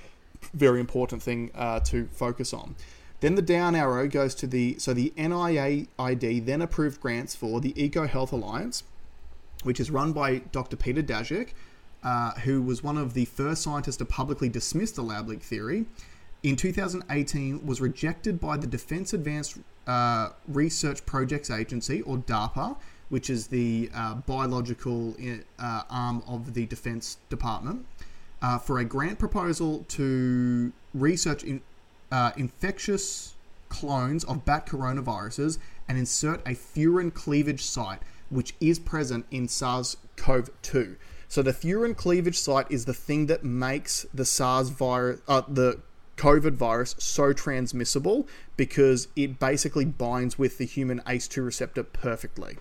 Very important thing uh, to focus on. Then the down arrow goes to the so the NIAID then approved grants for the Eco Health Alliance, which is run by Dr. Peter Daszak, uh, who was one of the first scientists to publicly dismiss the lab leak theory. In 2018, was rejected by the Defense Advanced uh, Research Projects Agency, or DARPA, which is the uh, biological uh, arm of the Defense Department, uh, for a grant proposal to research in uh, infectious clones of bat coronaviruses and insert a furin cleavage site, which is present in SARS CoV 2. So the furin cleavage site is the thing that makes the SARS virus, uh, the COVID virus, so transmissible because it basically binds with the human ACE2 receptor perfectly.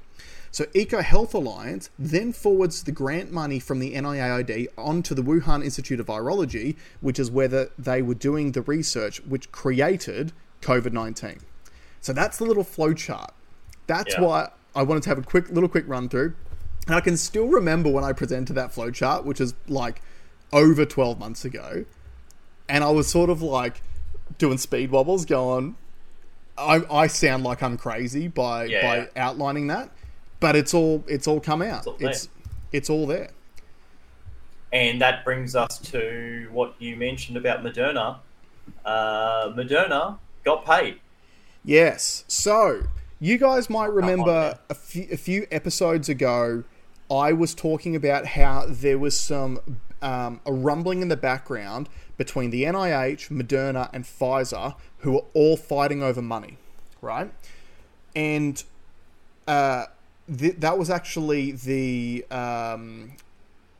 So Eco Health Alliance then forwards the grant money from the NIAID onto the Wuhan Institute of Virology, which is where the, they were doing the research which created COVID 19. So that's the little flow chart. That's yeah. why I wanted to have a quick little quick run through. And I can still remember when I presented that flow chart, which is like over 12 months ago. And I was sort of like doing speed wobbles, going, I, I sound like I'm crazy by yeah, by yeah. outlining that but it's all it's all come out. It's all it's, it's all there. And that brings us to what you mentioned about Moderna. Uh, Moderna got paid. Yes. So you guys might remember a few, a few episodes ago, I was talking about how there was some um, a rumbling in the background between the NIH, Moderna, and Pfizer, who were all fighting over money, right? And uh, th- that was actually the um,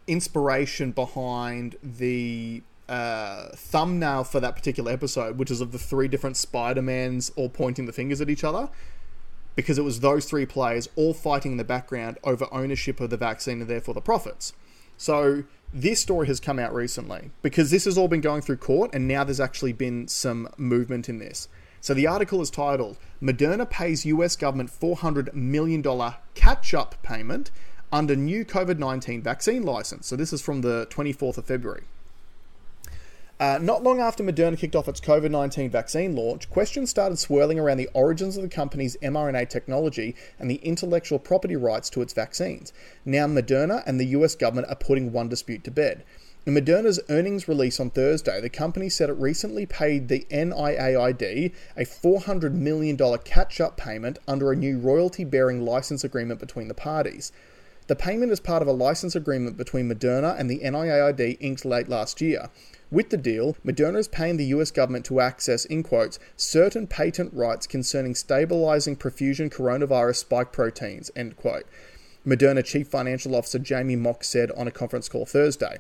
inspiration behind the uh, thumbnail for that particular episode, which is of the three different Spider Mans all pointing the fingers at each other. Because it was those three players all fighting in the background over ownership of the vaccine and therefore the profits. So this story has come out recently because this has all been going through court and now there's actually been some movement in this. So the article is titled Moderna pays US government $400 million catch up payment under new COVID 19 vaccine license. So this is from the 24th of February. Uh, not long after Moderna kicked off its COVID 19 vaccine launch, questions started swirling around the origins of the company's mRNA technology and the intellectual property rights to its vaccines. Now, Moderna and the US government are putting one dispute to bed. In Moderna's earnings release on Thursday, the company said it recently paid the NIAID a $400 million catch up payment under a new royalty bearing license agreement between the parties. The payment is part of a license agreement between Moderna and the NIAID inked late last year. With the deal, Moderna is paying the US government to access, in quotes, certain patent rights concerning stabilizing prefusion coronavirus spike proteins, end quote. Moderna Chief Financial Officer Jamie Mock said on a conference call Thursday.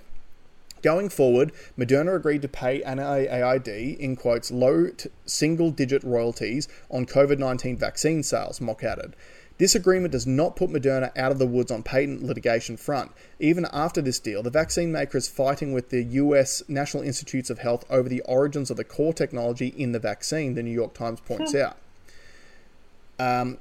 Going forward, Moderna agreed to pay NIAID, in quotes, low single digit royalties on COVID 19 vaccine sales, Mock added. This agreement does not put Moderna out of the woods on patent litigation front. Even after this deal, the vaccine maker is fighting with the US National Institutes of Health over the origins of the core technology in the vaccine, the New York Times points hmm. out. Um,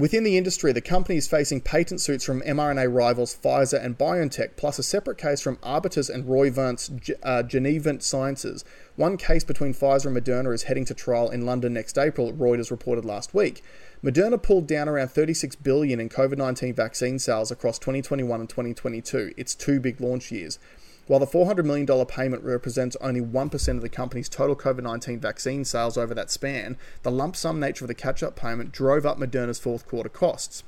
Within the industry, the company is facing patent suits from mRNA rivals Pfizer and BioNTech, plus a separate case from Arbutus and Roivant's uh, Genevant Sciences. One case between Pfizer and Moderna is heading to trial in London next April, Reuters reported last week. Moderna pulled down around 36 billion in COVID-19 vaccine sales across 2021 and 2022, its two big launch years. While the $400 million payment represents only 1% of the company's total COVID 19 vaccine sales over that span, the lump sum nature of the catch up payment drove up Moderna's fourth quarter costs.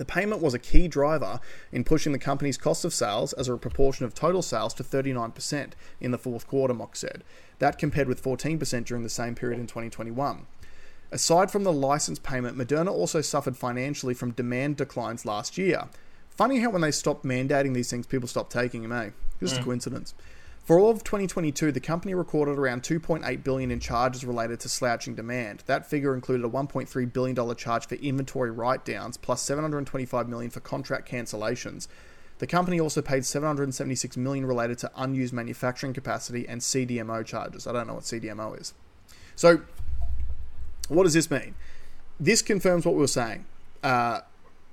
The payment was a key driver in pushing the company's cost of sales as a proportion of total sales to 39% in the fourth quarter, Mock said. That compared with 14% during the same period in 2021. Aside from the license payment, Moderna also suffered financially from demand declines last year. Funny how when they stopped mandating these things, people stopped taking them, eh? Just mm. a coincidence. For all of 2022, the company recorded around 2.8 billion in charges related to slouching demand. That figure included a 1.3 billion dollar charge for inventory write-downs, plus 725 million for contract cancellations. The company also paid 776 million related to unused manufacturing capacity and CDMO charges. I don't know what CDMO is. So, what does this mean? This confirms what we were saying. Uh,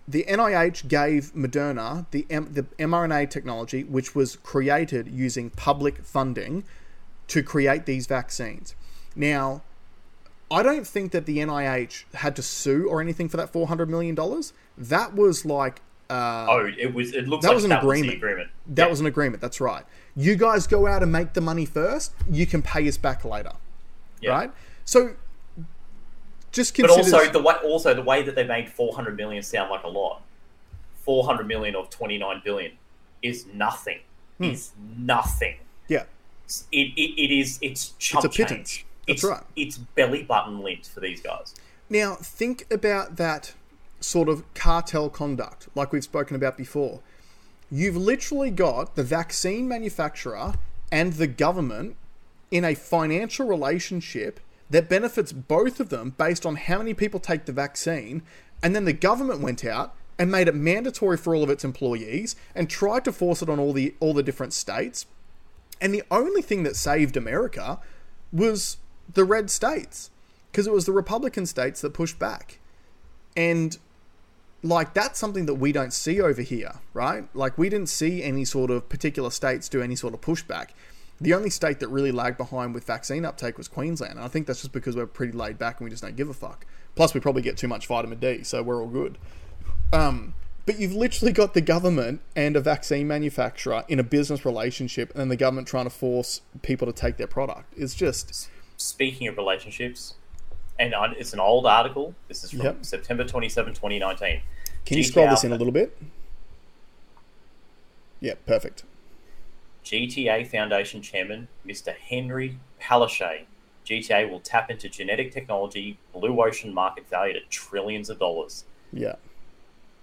the NIH gave Moderna the, M- the mRNA technology, which was created using public funding to create these vaccines. Now, I don't think that the NIH had to sue or anything for that four hundred million dollars. That was like uh, oh, it was. It looks that like was an that agreement. Was agreement. That yeah. was an agreement. That's right. You guys go out and make the money first. You can pay us back later. Yeah. Right. So just consider... But also the way also the way that they made 400 million sound like a lot. 400 million of 29 billion is nothing. Hmm. Is nothing. Yeah. It, it, it is it's chump it's a pittance. Change. That's it's, right. It's belly button lint for these guys. Now think about that sort of cartel conduct, like we've spoken about before. You've literally got the vaccine manufacturer and the government in a financial relationship that benefits both of them based on how many people take the vaccine. And then the government went out and made it mandatory for all of its employees and tried to force it on all the all the different states. And the only thing that saved America was the red states because it was the Republican states that pushed back. And like that's something that we don't see over here, right? Like we didn't see any sort of particular states do any sort of pushback. The only state that really lagged behind with vaccine uptake was Queensland, and I think that's just because we're pretty laid back and we just don't give a fuck. Plus, we probably get too much vitamin D, so we're all good. Um, but you've literally got the government and a vaccine manufacturer in a business relationship, and then the government trying to force people to take their product. It's just. Speaking of relationships, and it's an old article. This is from yep. September 27, 2019. Can you scroll this in a little bit? Yeah, perfect. GTA Foundation Chairman Mr. Henry Palaszczuk. GTA will tap into genetic technology, blue ocean market valued at trillions of dollars. Yeah.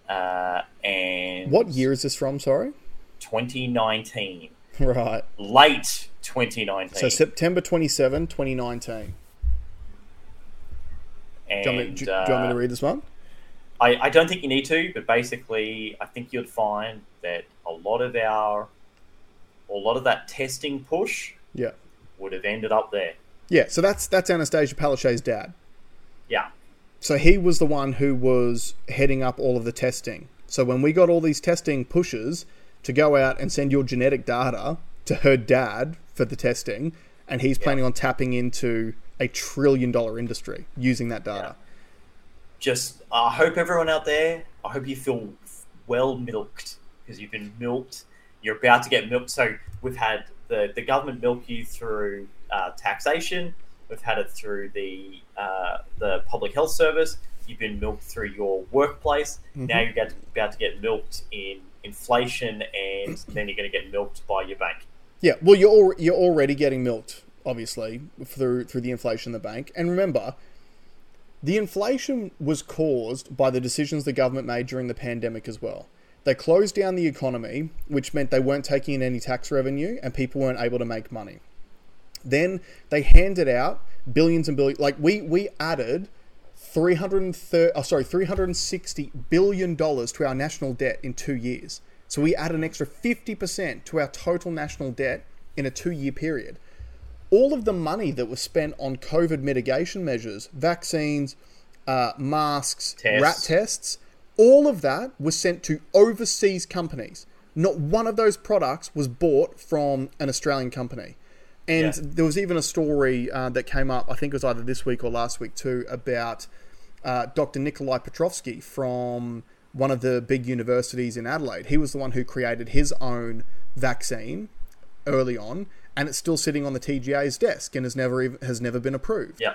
Uh, and what year is this from? Sorry. 2019. Right. Late 2019. So September 27, 2019. And, do, you me, do, uh, do, you want me, to read this one? I, I don't think you need to, but basically, I think you'd find that a lot of our a lot of that testing push yeah. would have ended up there. Yeah, so that's that's Annastacia Palaszczuk's dad. Yeah. So he was the one who was heading up all of the testing. So when we got all these testing pushes to go out and send your genetic data to her dad for the testing, and he's planning on tapping into a trillion dollar industry using that data. Just, I hope everyone out there, I hope you feel well milked because you've been milked. You're about to get milked. So we've had the, the government milk you through uh, taxation. We've had it through the uh, the public health service. You've been milked through your workplace. Now you're about to, about to get milked in inflation, and then you're going to get milked by your bank. Yeah, well, you're al- you're already getting milked, obviously, through through the inflation in the bank. And remember, the inflation was caused by the decisions the government made during the pandemic as well. They closed down the economy, which meant they weren't taking in any tax revenue, and people weren't able to make money. Then they handed out billions and billions. Like we we added. 330 oh, sorry 360 billion dollars to our national debt in 2 years. So we add an extra 50% to our total national debt in a 2-year period. All of the money that was spent on COVID mitigation measures, vaccines, uh, masks, Tests. rat tests, all of that was sent to overseas companies. Not one of those products was bought from an Australian company. And Yeah. there was even a story uh, that came up, I think it was either this week or last week too, about uh, Dr. Nikolai Petrovsky from one of the big universities in Adelaide. He was the one who created his own vaccine early on, and it's still sitting on the TGA's desk and has never even, has never been approved Yeah.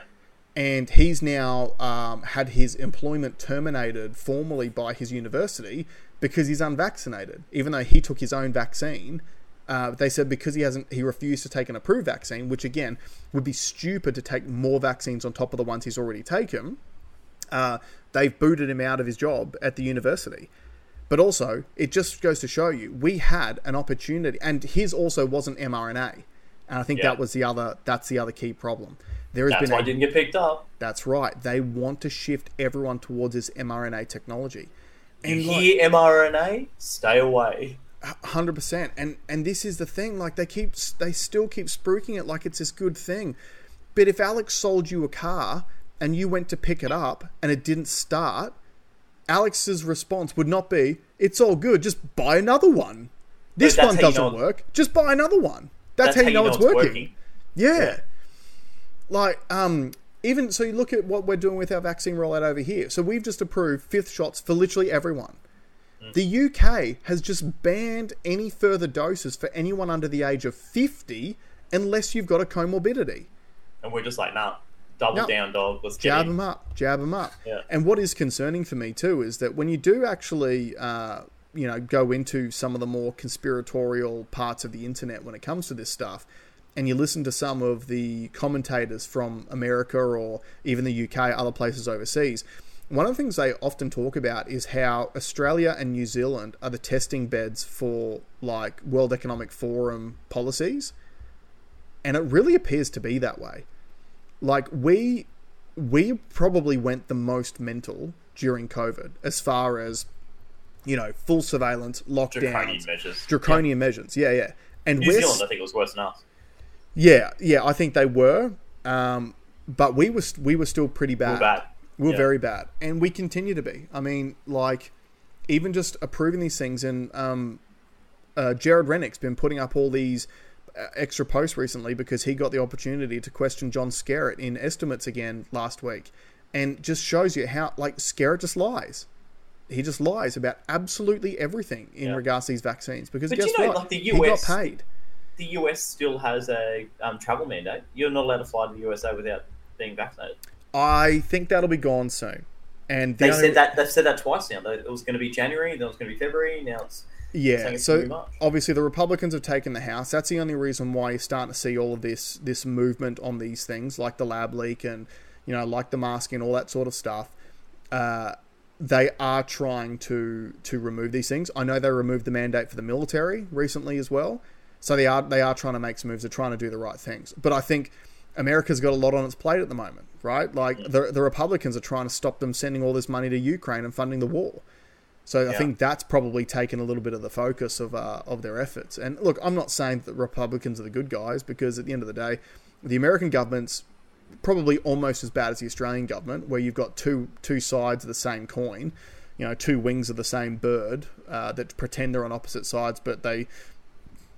And he's now um, had his employment terminated formally by his university because he's unvaccinated. Even though he took his own vaccine, uh, they said because he hasn't, he refused to take an approved vaccine, which again would be stupid to take more vaccines on top of the ones he's already taken. Uh, they've booted him out of his job at the university. But also, it just goes to show you we had an opportunity, and his also wasn't mRNA, and I think Yeah. that was the other. That's the other key problem. There has That's been why a it didn't get picked up. that's right. They want to shift everyone towards this mRNA technology. You And like hear mRNA? Stay away. hundred percent. And and this is the thing. Like they keep they still keep spruiking it like it's this good thing. But if Alex sold you a car and you went to pick it up and it didn't start, Alex's response would not be, "It's all good. Just buy another one. This that's one doesn't know- work. Just buy another one." That's, how you know, it's working. Yeah. Yeah. Like, um, even so, you look at what we're doing with our vaccine rollout over here. So we've just approved fifth shots for literally everyone. The UK has just banned any further doses for anyone under the age of 50 unless you've got a comorbidity. And we're just like, nah, double No. down, dog. Let's get Jab them up, jab them up. Yeah. And what is concerning for me too is that when you do actually, uh, you know, go into some of the more conspiratorial parts of the internet when it comes to this stuff, and you listen to some of the commentators from America or even the UK, other places overseas, one of the things they often talk about is how Australia and New Zealand are the testing beds for like World Economic Forum policies. And it really appears to be that way. Like we we probably went the most mental during COVID as far as you know, full surveillance, Draconian lockdowns, measures. draconian measures. Yeah, yeah. And New Zealand, I think it was worse than us. Yeah, yeah, I think they were, um, but we were we were still pretty bad. We're bad. We were Yeah. very bad, and we continue to be. I mean, like even just approving these things, and um, uh, Gerard Rennick's been putting up all these uh, extra posts recently because he got the opportunity to question John Skerritt in estimates again last week, and just shows you how like Skerritt just lies. He just lies about absolutely everything in Yeah. regards to these vaccines because But guess you know, what? like, the he got paid. The US still has a um, travel mandate. You're not allowed to fly to the USA without being vaccinated. I think that'll be gone soon. And the They only- said that. They've said that twice now. It was going to be January, then it was going to be February. Now it's Yeah, it's so obviously the Republicans have taken the House. That's the only reason why you're starting to see all of this this movement on these things, like the lab leak and you know, like the mask and all that sort of stuff. Uh, they are trying to to remove these things. I know they removed the mandate for the military recently as well. So they are they are trying to make some moves. They're trying to do the right things. But I think America's got a lot on its plate at the moment, right? Like the the Republicans are trying to stop them sending all this money to Ukraine and funding the war. So I think that's probably taken a little bit of the focus of uh, of their efforts. And look, I'm not saying that Republicans are the good guys because at the end of the day, the American government's probably almost as bad as the Australian government, where you've got two two sides of the same coin, you know, two wings of the same bird uh, that pretend they're on opposite sides, but they,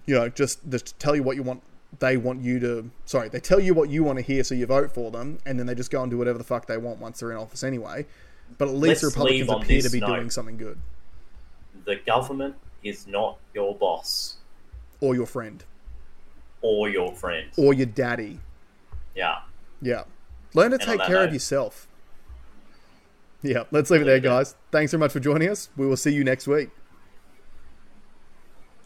you know, just just tell you what you want. They want you to. Sorry, they tell you what you want to hear, so you vote for them, and then they just go and do whatever the fuck they want once they're in office anyway. But at least Let's the Republicans appear to be note. doing something good, The government is not your boss or your friend, or your friend. or your daddy. Yeah. Yeah. Learn to And take care of yourself. Yeah, let's leave it there, Leave it there. guys. Thanks so much for joining us. We will see you next week.